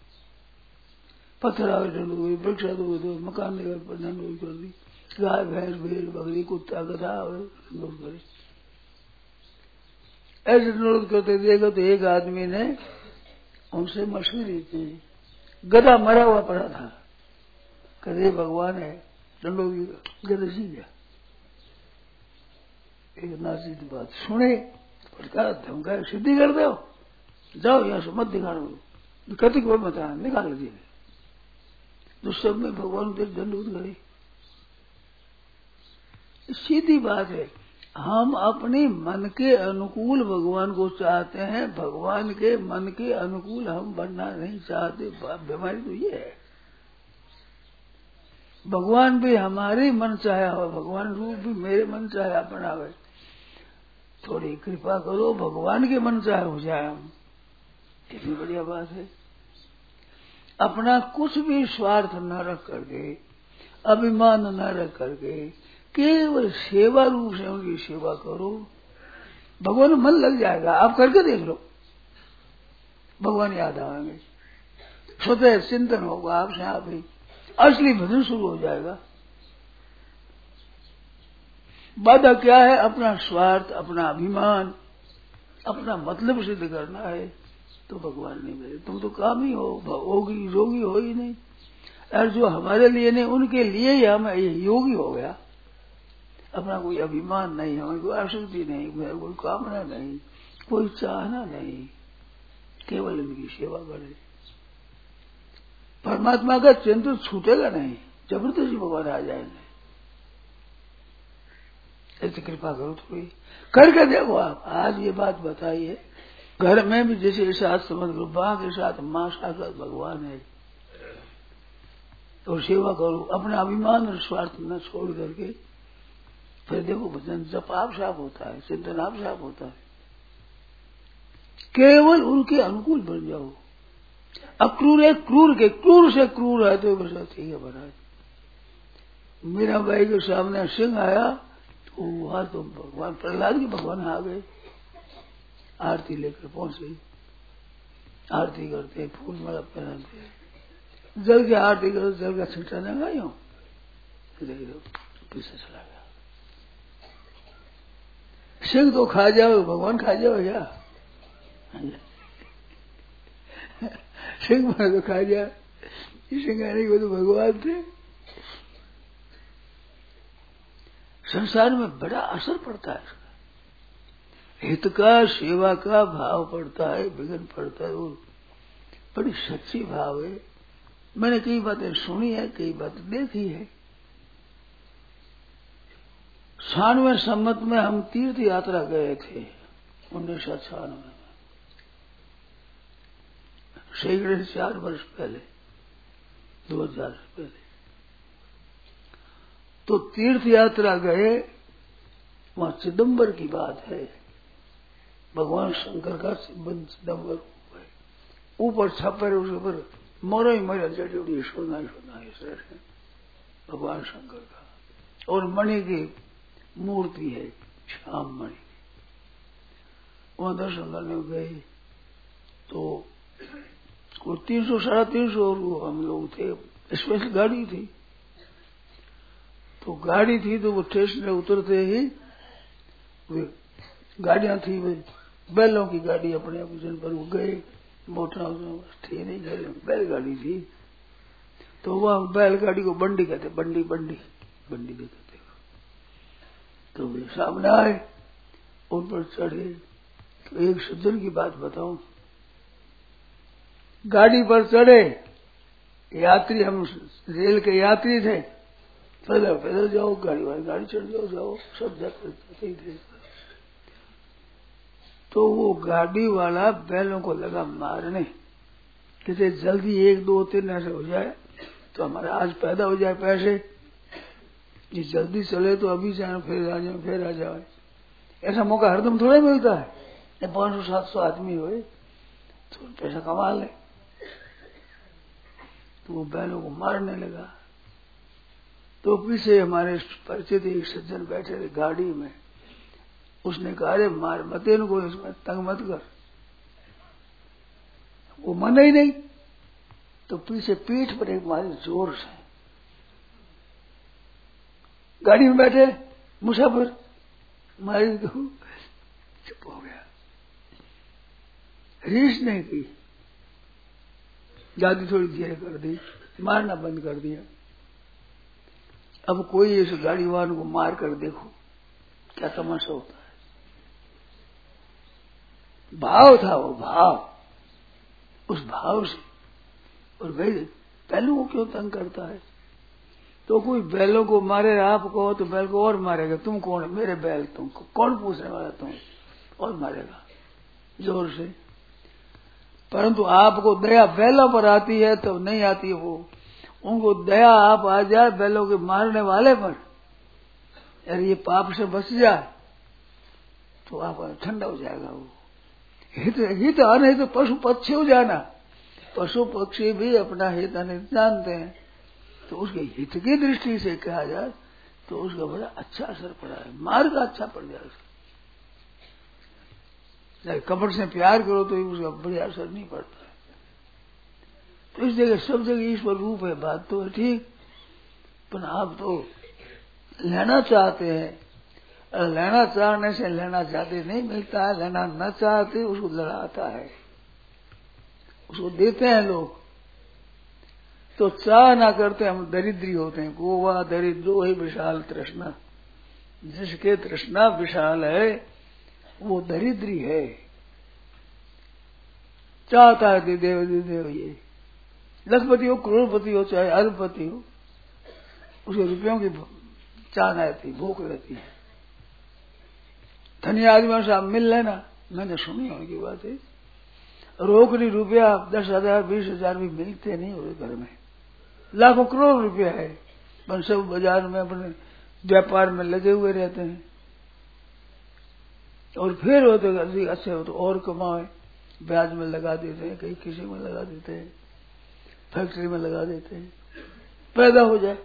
पत्थर आवे दंडोत हुई वृक्ष दो मकान लेकर पर दंडोत कर दी गाय भैंस भेड़ बकरी कुत्ता गधा दंडोत करे ऐसे दंडोत करते देखो तो एक आदमी ने उनसे मशहूरी की गधा मरा हुआ पड़ा था कदे भगवान है दंडोत गधा जी गया एक नासी की बात सुने फटकार धमका सिद्धि कर दो जाओ यहाँ से मत दिखाना कति को बता निकाल दिए तो सब में भगवान के दंड करे सीधी बात है, हम अपने मन के अनुकूल भगवान को चाहते हैं, भगवान के मन के अनुकूल हम बनना नहीं चाहते। बीमारी तो ये है। भगवान भी हमारे मन चाहे हो भगवान रूप भी मेरे मन चाहे बनावे थोड़ी कृपा करो, भगवान के मन चाहे हो जाए हम। कितनी बढ़िया बात है। अपना कुछ भी स्वार्थ न रख करके, अभिमान न रख करके, केवल सेवा रूप से उनकी सेवा करो। भगवान मन लग जाएगा, आप करके देख लो। भगवान याद आएँगे। स्वतः चिंतन होगा आपसे, आप ही। असली भजन शुरू हो जाएगा। बाधा क्या है? अपना स्वार्थ, अपना अभिमान, अपना मतलब सिद्ध करना है। तो भगवान नहीं मिले तुम तो काम ही हो होगी योगी हो ही नहीं। और जो हमारे लिए नहीं, उनके लिए ही हम योगी हो गया। अपना कोई अभिमान नहीं, हमें कोई आसक्ति नहीं कोई कामना नहीं, कोई चाहना नहीं। केवल इनकी सेवा करे। परमात्मा का चिंतन छूटेगा नहीं, ज़बरदस्ती भगवान आ जाएँगे। ऐसी कृपा करो थोड़ी। करके देखो आप, आज ये बात बताइए घर में भी जैसे साथ समझ लो माँ के साथ माँ साक्षात भगवान है। तो सेवा करो, अपना अभिमान और स्वार्थ न छोड़ करके। फिर देखो भजन, जप आप साफ़ होता है, चिंतन आप साफ़ होता है। केवल उनके अनुकूल बन जाओ। अक्रूर है, क्रूर के, क्रूर से क्रूर है तो बस ठीक है महाराज। मेरा भाई के सामने सिंह आया तो वहाँ तो भगवान, प्रहलाद के भगवान आ गए। आरती लेकर पहुँच गई। आरती करते फूल माला पहनाते जल के आरती करो, जल का छिटा लगाई पीछे चला गया। सिंह तो खा जाओ, भगवान खा जाओ क्या? सिंह मार तो खा जाए सिंह आने को तो भगवान थे। संसार में बड़ा असर पड़ता है। हित का, सेवा का भाव पड़ता है, विघन पड़ता है, वो बड़ी सच्ची भाव है। मैंने कई बातें सुनी है, कई बातें देखी है। छानवे सम्मत में हम तीर्थ यात्रा गए थे, उन्नीस सौ छियानवे में। सैकड़े चार वर्ष पहले, दो हज़ार पहले। तो तीर्थ यात्रा गए, वहाँ चिदम्बर की बात है। भगवान शंकर का चिदम्बर ऊपर छपर उस ऊपर मोरो ही मोरा जड़ी उड़ी सोना ही सोना इस है भगवान शंकर का। और मणि की मूर्ति है, श्याम मणि वहाँ दर्शन करने गए। तो कोई तीन सौ, साढ़े तीन सौ हम लोग थे स्पेशल गाड़ी थी। तो गाड़ी थी तो वो स्टेशन में उतरते ही वे गाड़ियाँ थी, वे बैलों की गाड़ी अपने जिन पर वो गए मोटा थी नहीं गए बैलगाड़ी थी। तो वह बैलगाड़ी को बंडी कहते, बंडी बंडी बंडी भी कहते। तो वे सामने आए, उन पर चढ़े। तो एक सज्जन की बात बताऊँ। गाड़ी पर चढ़े। यात्री, हम रेल के यात्री थे। पैदल पैदल जाओ, गाड़ी वाली गाड़ी चढ़ जाओ जाओ। सब जाते थे। तो वो गाड़ी वाला बैलों को लगा मारने। कहते, जल्दी एक, दो, तीन, ऐसे हो जाए तो हमारा आज पैदा हो जाए पैसे। जी, जल्दी चले तो अभी जाए, फिर आ जाए, फिर आ जाए। ऐसा मौका हरदम थोड़ा मिलता है। पाँच सौ, सात सौ आदमी हो तो पैसा कमा ले। तो वो बैलों को मारने लगा। तो पीछे हमारे परिचित एक सज्जन बैठे थे गाड़ी में। उसने कहा, अरे, मार मत इनको इसमें तंग मत कर। वो मन ही नहीं। तो पीछे पीठ पर एक मारी ज़ोर से गाड़ी में बैठे, मुसाफिर, मारी तो चुप हो गया। रीस नहीं की। जाती थोड़ी धीरे कर दी, मारना बंद कर दिया। अब कोई इस गाड़ी वाहन को मार कर देखो, क्या तमाशा होता भाव था वो, भाव। उस भाव से। और भाई, पहलू को क्यों तंग करता है? तो कोई बैलों को मारे, आप कहो तो बैल को और मारेगा। तुम कौन? मेरे बैल तुम कौन पूछने वाला तुम और मारेगा। ज़ोर से। परंतु आपको दया बैलों पर आती है तो नहीं आती वो। उनको दया आप आ जाए बैलों के मारने वाले पर। अरे ये पाप से बच जाए तो आप ठंडा हो जाएगा वो। हित हित अनहित तो पशु पक्षी हो जाना। पशु पक्षी भी अपना हित अनित जानते हैं। तो उसके हित की दृष्टि से कहा जाए तो उसका बड़ा अच्छा असर पड़ा है। मार्ग अच्छा पड़ जाए उसका। कपट से प्यार करो तो उसका बढ़िया असर नहीं पड़ता। तो इस जगह सब जगह ईश्वर रूप है, बात तो है ठीक। पर आप तो लेना चाहते हैं लेना चाहने से लेना चाहते, नहीं मिलता है, लेना न चाहते, उसको लड़ाता है। उसको देते हैं लोग। तो चाह ना करते, हम दरिद्री होते हैं। गोवा, दरिद्रो ही विशाल तृष्णा। जिसके तृष्णा विशाल है, वो दरिद्री है। चाहता है देव देव ये। लखपति हो, करोड़पति हो, चाहे अरबपति हो, उसे रुपयों की चाह रहती, भूख रहती है। धनी आदमियों से आप मिल लेना। मैंने सुनी उनकी बात। है रोकड़ी रुपया दस हज़ार, बीस हज़ार भी मिलते नहीं हुए घर में। लाखों करोड़ रुपया है। पर सब बाज़ार में अपने व्यापार में लगे हुए रहते हैं। और फिर हो तो अच्छे हो तो और कमाए। ब्याज में लगा देते हैं, कहीं किसी में लगा देते हैं, फैक्ट्री में लगा देते हैं। पैदा हो जाए।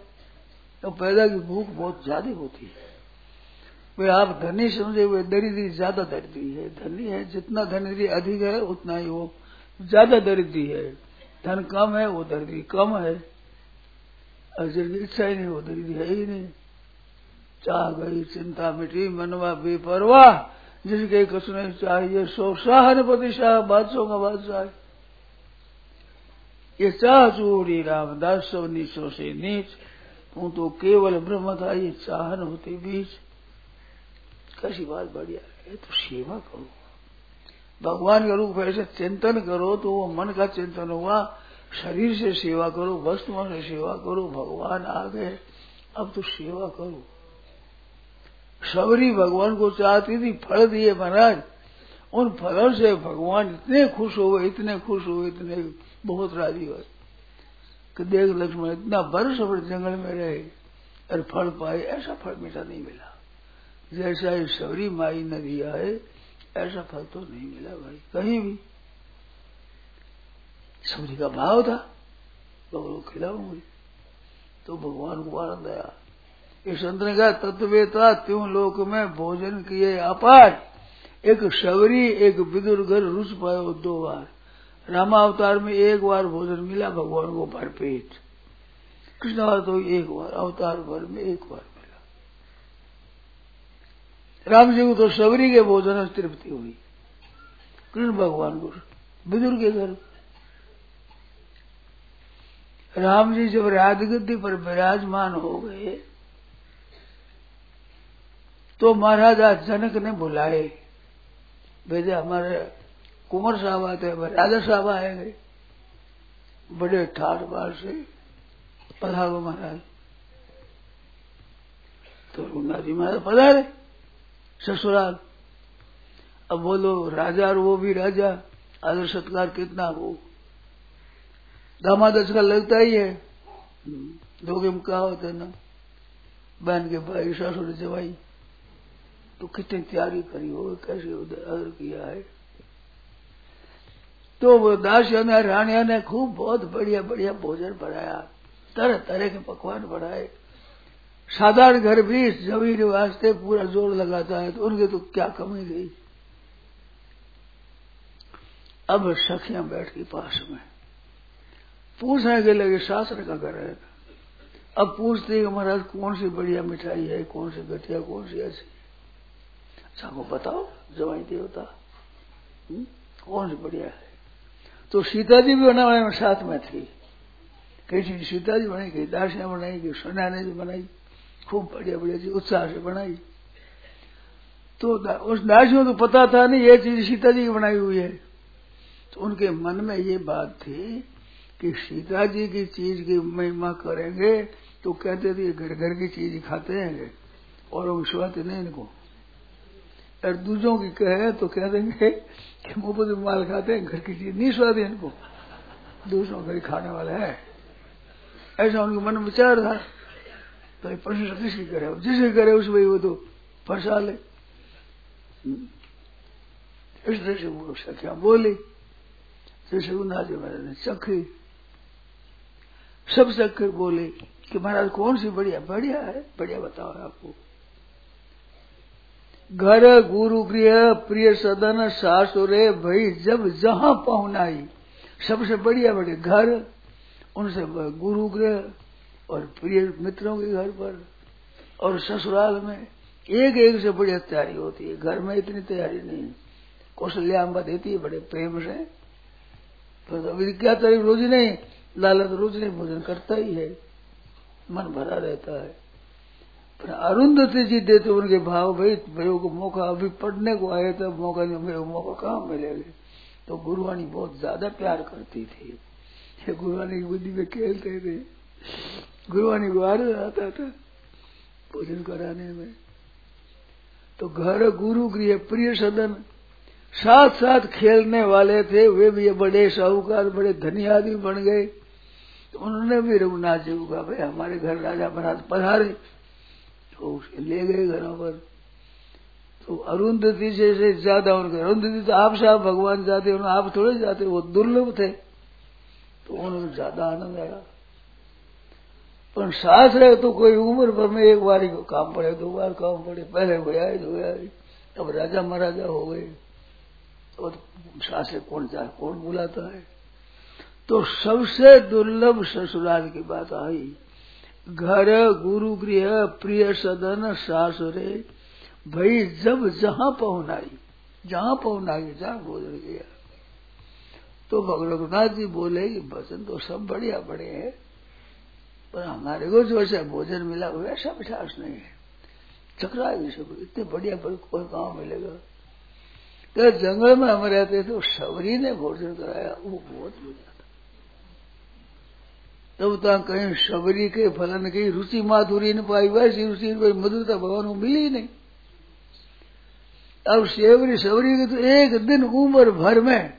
तो पैदा की भूख बहुत ज़्यादा होती है। वे आप धनी समझे हुए, दरिद्री ज़्यादा दरिद्री है। धनी है, जितना दरिद्री अधिक है, उतना ही वो ज़्यादा दरिद्री है। धन कम है, वो दरिद्री कम है। जिनकी इच्छा ही नहीं, वो दरिद्री है ही नहीं। चाह गई, चिंता मिटी, मनवा बेपरवाह। जिसके कुछ नहीं चाहिए, सो शाह पति शाह बादशाह का बादशाह ये चाह चूड़ी रामदास, सब नीचों से नीच। तू तो केवल ब्रह्म था, ये चाहन होते बीच। कैसी बात बढ़िया है। तो सेवा करो। भगवान का रूप ऐसे चिंतन करो तो वो मन का चिंतन हुआ। शरीर से सेवा करो, वस्तुओं से सेवा करो, भगवान आ गए। अब तो सेवा करो। सबरी भगवान को चाहती थी, फल दिए महाराज। उन फलों से भगवान इतने खुश हो गए, इतने खुश हुए इतने बहुत राज़ी हुए कि देख लक्ष्मण, इतना अपने जंगल में रहे, और फल पाए, ऐसा फल मीठा नहीं मिला। जैसा ये शबरी माई ने दिया है ऐसा फल तो नहीं मिला भाई, कहीं भी। सबरी का भाव था तो खिलाऊँगी। तो भगवान को आनंद आया। इस संत ने कहा तत्वेता त्यों लोक में भोजन किए अपार। एक शबरी, एक विदुर घर रुच पायो दो बार। रामावतार में एक बार भोजन मिला भगवान को भरपेट। कृष्ण तो एक बार, अवतार भर में एक बार। राम जी को तो सबरी के भोजन से तृप्ति हुई। कृष्ण भगवान को विदुर के घर। राम जी जब राजगद्दी पर विराजमान हो गए तो महाराजा जनक ने बुलाए। भेजे हमारे कुंवर साहब आते हैं राजा साहब आएँगे बड़े ठाठ बार से पधारो महाराज। तो रूना जी महाराज पधारे। ससुराल। अब बोलो, राजा और वो भी राजा, आदर सत्कार कितना वो दामाद का लगता ही है। दो के क्या होते ना, बहन के भाई ससुर जवाई तो कितनी तैयारी करी हो, कैसे आदर किया है? तो वो दासियों ने, रानिया ने खूब बहुत बढ़िया बढ़िया भोजन बनाया तरह तरह के पकवान बनाए। साधारण घर भी ज़मीन वास्ते पूरा ज़ोर लगाता है तो उनके तो क्या कमी गई? अब सखियाँ बैठ गई पास में। पूछने के लगे शास्त्र का घर है। अब पूछते हैं महाराज, कौन सी बढ़िया मिठाई है, कौन सी घटिया, कौन सी ऐसी? अच्छा को बताओ, जवाई देवता। हम्म? कौन सी बढ़िया है? तो सीता जी भी बनाने में साथ में थी। चीज़ सीता जी बनाई कई दासियाँ बनाई कई सोना ने भी बनाई। खूब बढ़िया बढ़िया चीज़ उत्साह से बनाई। तो उस दासियों को पता था नहीं, ये चीज़ सीता जी की बनाई हुई है। तो उनके मन में ये बात थी कि सीता जी की चीज़ की महिमा करेंगे तो कहते थे घर घर की चीज़ खाते हैं, और विश्वास नहीं इनको। और दूसरों की कहे तो कह देंगे कि मुफ़्त माल खाते हैं, घर की चीज़ नहीं स्वाद इनको। दूसरों घर खाने वाला है। ऐसा उनके मन में विचार था। तो प्रश्न किसकी करे जिसकी करे उस भाई वो तो फंसा ले इस तरह से वो सख्या बोली जैसे उन्नाजी महाराज ने चखी सब चक्कर बोले कि महाराज कौन सी बढ़िया बढ़िया है बढ़िया बताओ आपको घर गुरु गृह प्रिय सदन सासुरे भाई जब जहाँ पहुनाई सबसे बढ़िया बढ़िया घर उनसे गुरु गृह और प्रिय मित्रों के घर पर और ससुराल में एक एक से बढ़िया तैयारी होती है। घर में इतनी तैयारी नहीं कौशल्याम्बा देती है, बड़े प्रेम से। पर तो क्या तारीफ़ रोज नहीं लाला तो रोज नहीं, भोजन करता ही है। मन भरा रहता है। पर अरुंधति जी देते उनके भाव भाई भाइयों को मौका अभी पढ़ने को आए तब मौका नहीं, मेरे मौका कहाँ मिलेगा? तो गुरुवाणी बहुत ज़्यादा प्यार करती थी। गुरुवाणी की बुद्धि में खेलते थे। गुरुवाणी आनंद आता था भोजन कराने में। तो घर गुरु गृह प्रिय सदन साथ साथ खेलने वाले थे वे भी बड़े साहूकार बड़े धनी आदमी बन गए। तो उन्होंने भी रघुनाथ जी को कहा भाई हमारे घर राजा महाराज पधारे। तो उसे ले गए घरों पर। तो अरुंधति से, से ज़्यादा उनके अरुंधति तो आप साहब भगवान जाते उन्होंने आप थोड़े जाते वो दुर्लभ थे। तो उन्होंने ज़्यादा आनंद आया। पर सास रहे तो कोई उम्र भर में एक बार काम पड़े दो बार काम पड़े पहले हुआ धोया अब राजा महाराजा हो गए और सास कौन जाए कौन बुलाता है तो सबसे दुर्लभ ससुराल की बात आई घर गुरु गृह प्रिय सदन सासुरे भाई जब जहाँ पहुनाई जहाँ पहुनाई जहाँ भोजन किया तो भगवनाथ जी बोले कि भजन तो सब बढ़िया बड़े हैं पर हमारे को जो ऐसा भोजन मिला हुआ ऐसा मिठास नहीं है। चक्रा भी सब इतने बढ़िया कोई गाँव मिलेगा? तो जंगल में हम रहते थे तो सबरी ने भोजन कराया, वो बहुत बढ़िया था। तब तक कहीं सबरी के फलन की रुचि माधुरी ने पाई, वैसी रुचि कोई मधुरता भगवान को मिली नहीं। अब सेवरी सबरी के तो एक दिन उम्र भर में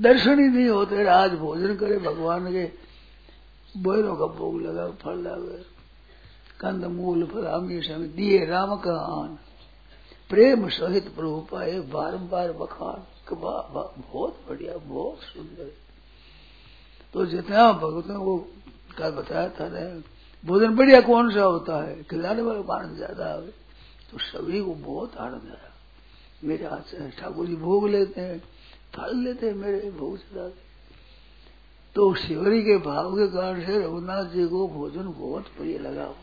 दर्शन ही नहीं होते, आज भोजन करे भगवान के। बैरों का भोग लगा, फल लगा कंद मूल फल हमेशा में दिए राम का आन प्रेम सहित प्रभु पाए बारम्बार बखान। बहुत बढ़िया, बहुत सुंदर। तो जितना भगवतों को का बताया था ने, भोजन बढ़िया कौन सा होता है? खिलाने वाले को आनंद ज़्यादा आवे तो सभी को बहुत आनंद आया मेरे हाथ से ठाकुर जी भोग लेते हैं, फल लेते हैं मेरे भोग से तो शिवरी के भाव के कारण से रघुनाथ जी को भोजन बहुत प्रिय लगा। हो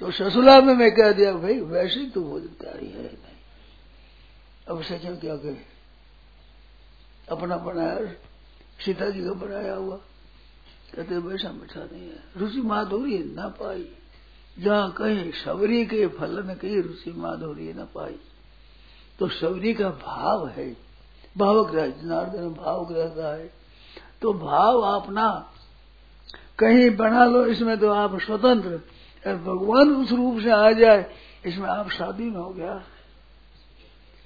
तो ससुरा में मैं कह दिया, भाई, वैसे तो भोजन तैयारी है नहीं। अब सचिन क्या कहे अपना बनाया, सीता जी का बनाया हुआ। कहते वैसा मीठा नहीं है। रुचि माधुरी न पाई। जहाँ कहीं सबरी के फलन की रुचि माधुरी न पाई। तो सबरी का भाव है। भावग्रह जनार्दन भावग्रह का है। तो भाव अपना। कहीं बना लो, इसमें तो आप स्वतंत्र। भगवान उस रूप से आ जाए, इसमें आप स्वाधीन हो गया।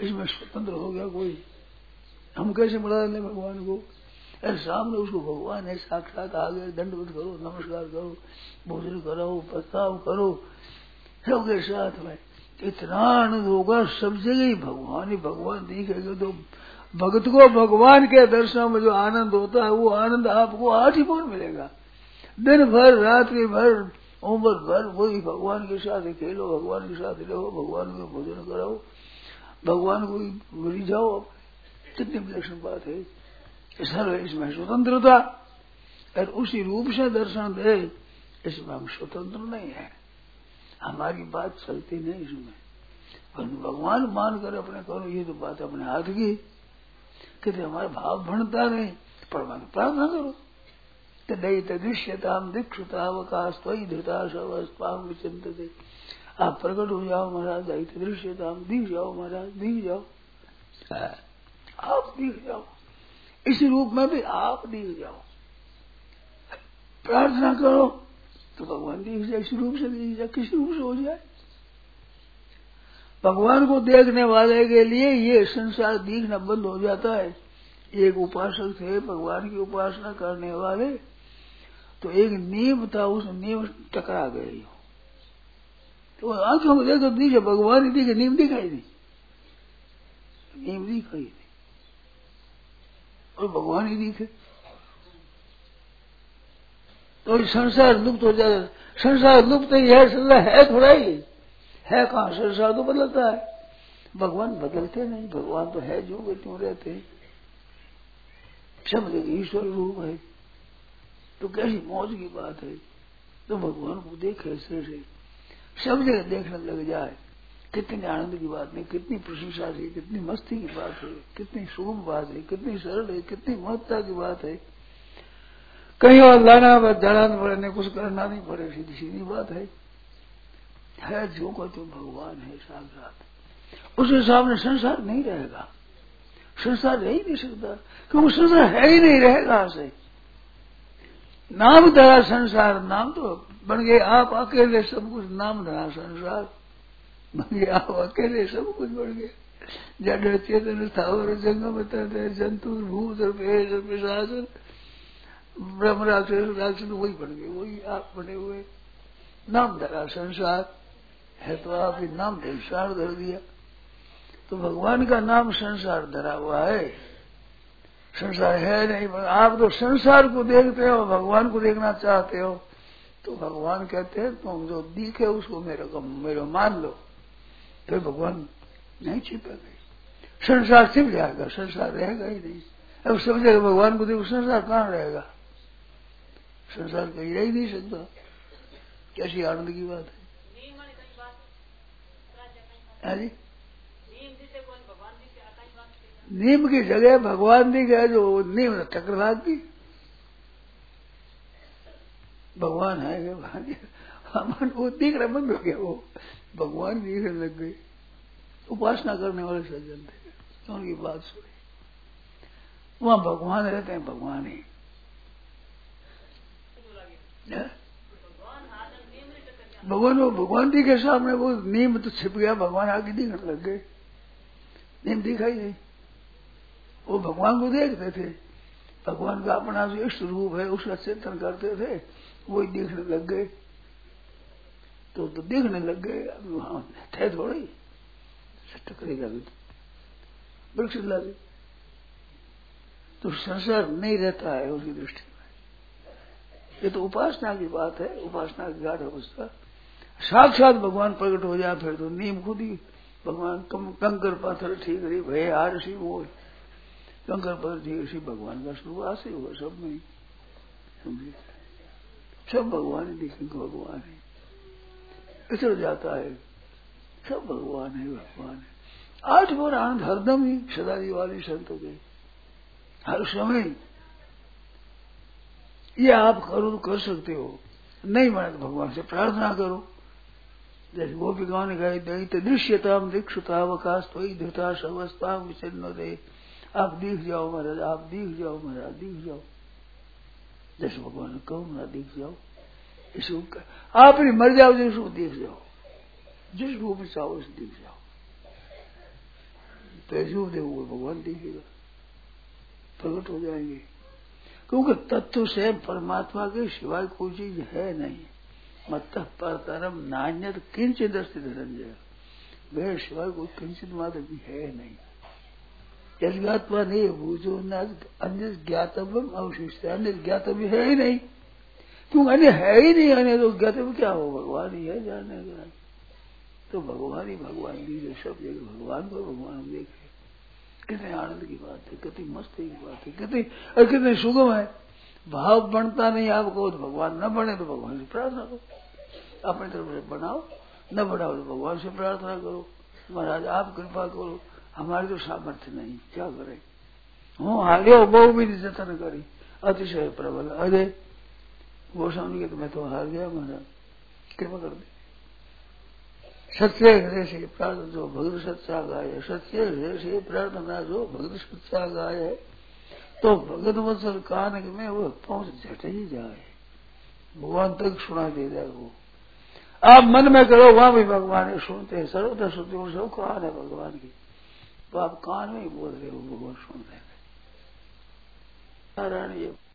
इसमें स्वतंत्र हो गया कोई। हम कैसे बढ़ा लें भगवान को? अरे सामने उसको भगवान है, साक्षात आ गए दंडवत करो, नमस्कार करो, भोजन करो प्रस्ताव करो। सबके साथ में। इतना आनंद होगा, सब जगह ही भगवान ही भगवान दिखेगा तो भक्त को भगवान के दर्शन में जो आनंद होता है, वो आनंद आपको आठ ही मिलेगा? दिन भर, रात्रि भर, उम्र भर, वही भगवान के साथ खेलो, भगवान के साथ रहो, भगवान को भोजन कराओ, भगवान को मरी जाओ। कितनी विलक्षण बात है। सर्व इसमें स्वतंत्रता, और उसी रूप से दर्शन दे, इसमें हम स्वतंत्र नहीं है। हमारी बात चलती नहीं इसमें। भगवान मान कर अपने करो, ये तो बात अपने हाथ की कहते हमारा भाव भणता नहीं परमात्मा प्रार्थना करो। दयित दृश्यताम दीक्षुतावकाश त्वयि धृता आप प्रकट हो जाओ महाराज दयित दृश्यताम, दिख जाओ महाराज, दिख जाओ। आप दिख जाओ। इसी रूप में भी आप दिख जाओ। प्रार्थना करो तो भगवान दिख जाए, इसी रूप से दिख जाए, किसी रूप से हो जाए? भगवान को देखने वाले के लिए ये संसार दिखना बंद हो जाता है। एक उपासक थे, भगवान की उपासना करने वाले तो एक नीम था, उस नीम टकरा गई। तो आँखों को देखो दिखे भगवान ही दिखे नीम दिखाई दी। नीम दिखाई दी। और भगवान ही दिखे। तो संसार लुप्त हो जाता संसार लुप्त ही है, संसार है थोड़ा ही। है कहा संसार तो बदलता है। भगवान बदलते नहीं। भगवान तो है जो वे क्यों रहते सब जगह ईश्वर रूप है। तो कैसी मौज की बात है। तो भगवान को देखे ऐसे से सब जगह देखने लग जाए। कितनी आनंद की बात नहीं। कितनी प्रशंसा है कितनी मस्ती की बात है। कितनी शुभ बात है। कितनी सरल है। कितनी महत्ता की बात है। कहीं और लाना जाना पड़े, नहीं कुछ करना नहीं पड़े। सीधी सीधी बात है। है, जो को तो भगवान है साक्षात। उसके सामने संसार नहीं रहेगा। संसार रह ही नहीं सकता, क्योंकि संसार है ही नहीं रहेगा से? नाम धरा संसार, नाम तो बन गए आप अकेले, सब कुछ नाम धरा संसार। बन गए आप अकेले, सब कुछ बन गए। जड़ चेतन स्थावर, जंगम जंतु, भूत प्रशासन ब्रह्म, राक्षस राक्षस, वही बन गए, वही आप बने हुए। नाम धरा संसार। है तो आप नाम संसार धर दिया। तो भगवान का नाम संसार धरा हुआ है। संसार है नहीं आप तो संसार को देखते हो, भगवान को देखना चाहते हो। तो भगवान कहते हैं, तुम जो दिखे उसको मेरे को, मेरे मान लो। तो भगवान नहीं छिपेगा संसार छिप जाएगा, संसार रहेगा ही नहीं। अब समझेगा भगवान को देखो, संसार कहाँ रहेगा? संसार कहीं रह ही नहीं सकता। कैसी आनंद की बात हाँ। जी। नीम की जगह भगवान दी गया जो नीम चक्र लाग दी भगवान है भगवान हमारे वो दिख रहा बंद हो गया। वो भगवान दिखने लग गए उपासना करने वाले सज्जन थे। उनकी बात सुनी। वहाँ भगवान रहते हैं, भगवान ही? भगवान वो भगवान जी के सामने वो नीम तो छिप गया, भगवान आगे दिखने लग गए। नीम दिखाई नहीं। वो भगवान को देखते थे। भगवान का अपना जो इष्ट रूप है, उसका चिंतन करते थे वही देखने लग गए। तो तो देखने लग गए। अभी वहाँ थे थोड़े टकरेगा भी वृक्ष लगे। तो संसार नहीं रहता है उसकी दृष्टि में। ये तो उपासना की बात है। उपासना की गाढ़ अवस्था। साक्षात भगवान प्रकट हो जाए, फिर तो नीम खुद। ही भगवान कम कंकर पत्थर ठीक रही, भय हार सी मोह कंकर पत्थर ठीक सी भगवान का स्वरूप आसे होगा, सब में समझे? सब भगवान ही देखेंगे भगवान है। इधर जाता है। सब भगवान है भगवान है। आठ बार आनंद हरदम ही सदा वाली संतों के हर समय ये आप करो तो कर सकते हो। नहीं माने तो भगवान से प्रार्थना करो। जैसे गोपिकाओं ने कहा दैत दीक्षुतावकाश तो ही धृता सवस्था विचन्न दे आप दिख जाओ महाराज आप दिख जाओ महाराज दिख जाओ जैसे भगवान ने कहो महाराज दिख जाओ इस रूप का आप ही मर जाओ जिस रूप दिख जाओ जिस रूप में चाहो उस दिख जाओ तो ऐसे रूप भगवान दिखेगा प्रकट हो जाएँगे क्योंकि तत्व से परमात्मा के सिवाय कोई चीज़ है नहीं मत परतरम नान्यत किंचित अस्थित धनंजय। मेरे सिवाय कोई किंचित मात्र भी है नहीं। यज्ञात्मा नहीं भूजो न अन्य ज्ञातव्य अवशिष्ट अन्य ज्ञातव्य है ही नहीं। क्यों अन्य है ही नहीं, अन्य तो में क्या हो? भगवान ही है जाने का तो भगवान ही भगवान जो सब जगह भगवान को भगवान देखे कितने आनंद की बात है, कितनी मस्ती की बात है, कितनी, और कितने सुगम है। भाव बनता नहीं आपको तो भगवान न बने तो भगवान से प्रार्थना करो। अपनी तरफ़ से बनाओ, न बनाओ तो भगवान से प्रार्थना करो। महाराज, आप कृपा करो, हमारी तो सामर्थ्य नहीं, क्या करे? हूँ हारियो बहु भी जतन करी। अतिशय प्रबल। अरे, गोस्वामी के तो मैं तो हार गया, महाराज। कृपा कर दे। सत्य हृदय से प्रार्थना जो भगत सच्चा गाय है। सत्य हृदय से प्रार्थना जो भगत सच्चा गाय है तो भगत वत्सल कान में वो पहुँच झट ही जाए। भगवान तक सुना दे जाए वो आप मन में करो, वहाँ भी भगवान सुनते हैं सर्वदा सुनते सब कान है भगवान की। तो आप कान में ही बोल रहे हो भगवान सुन रहे हैं। ये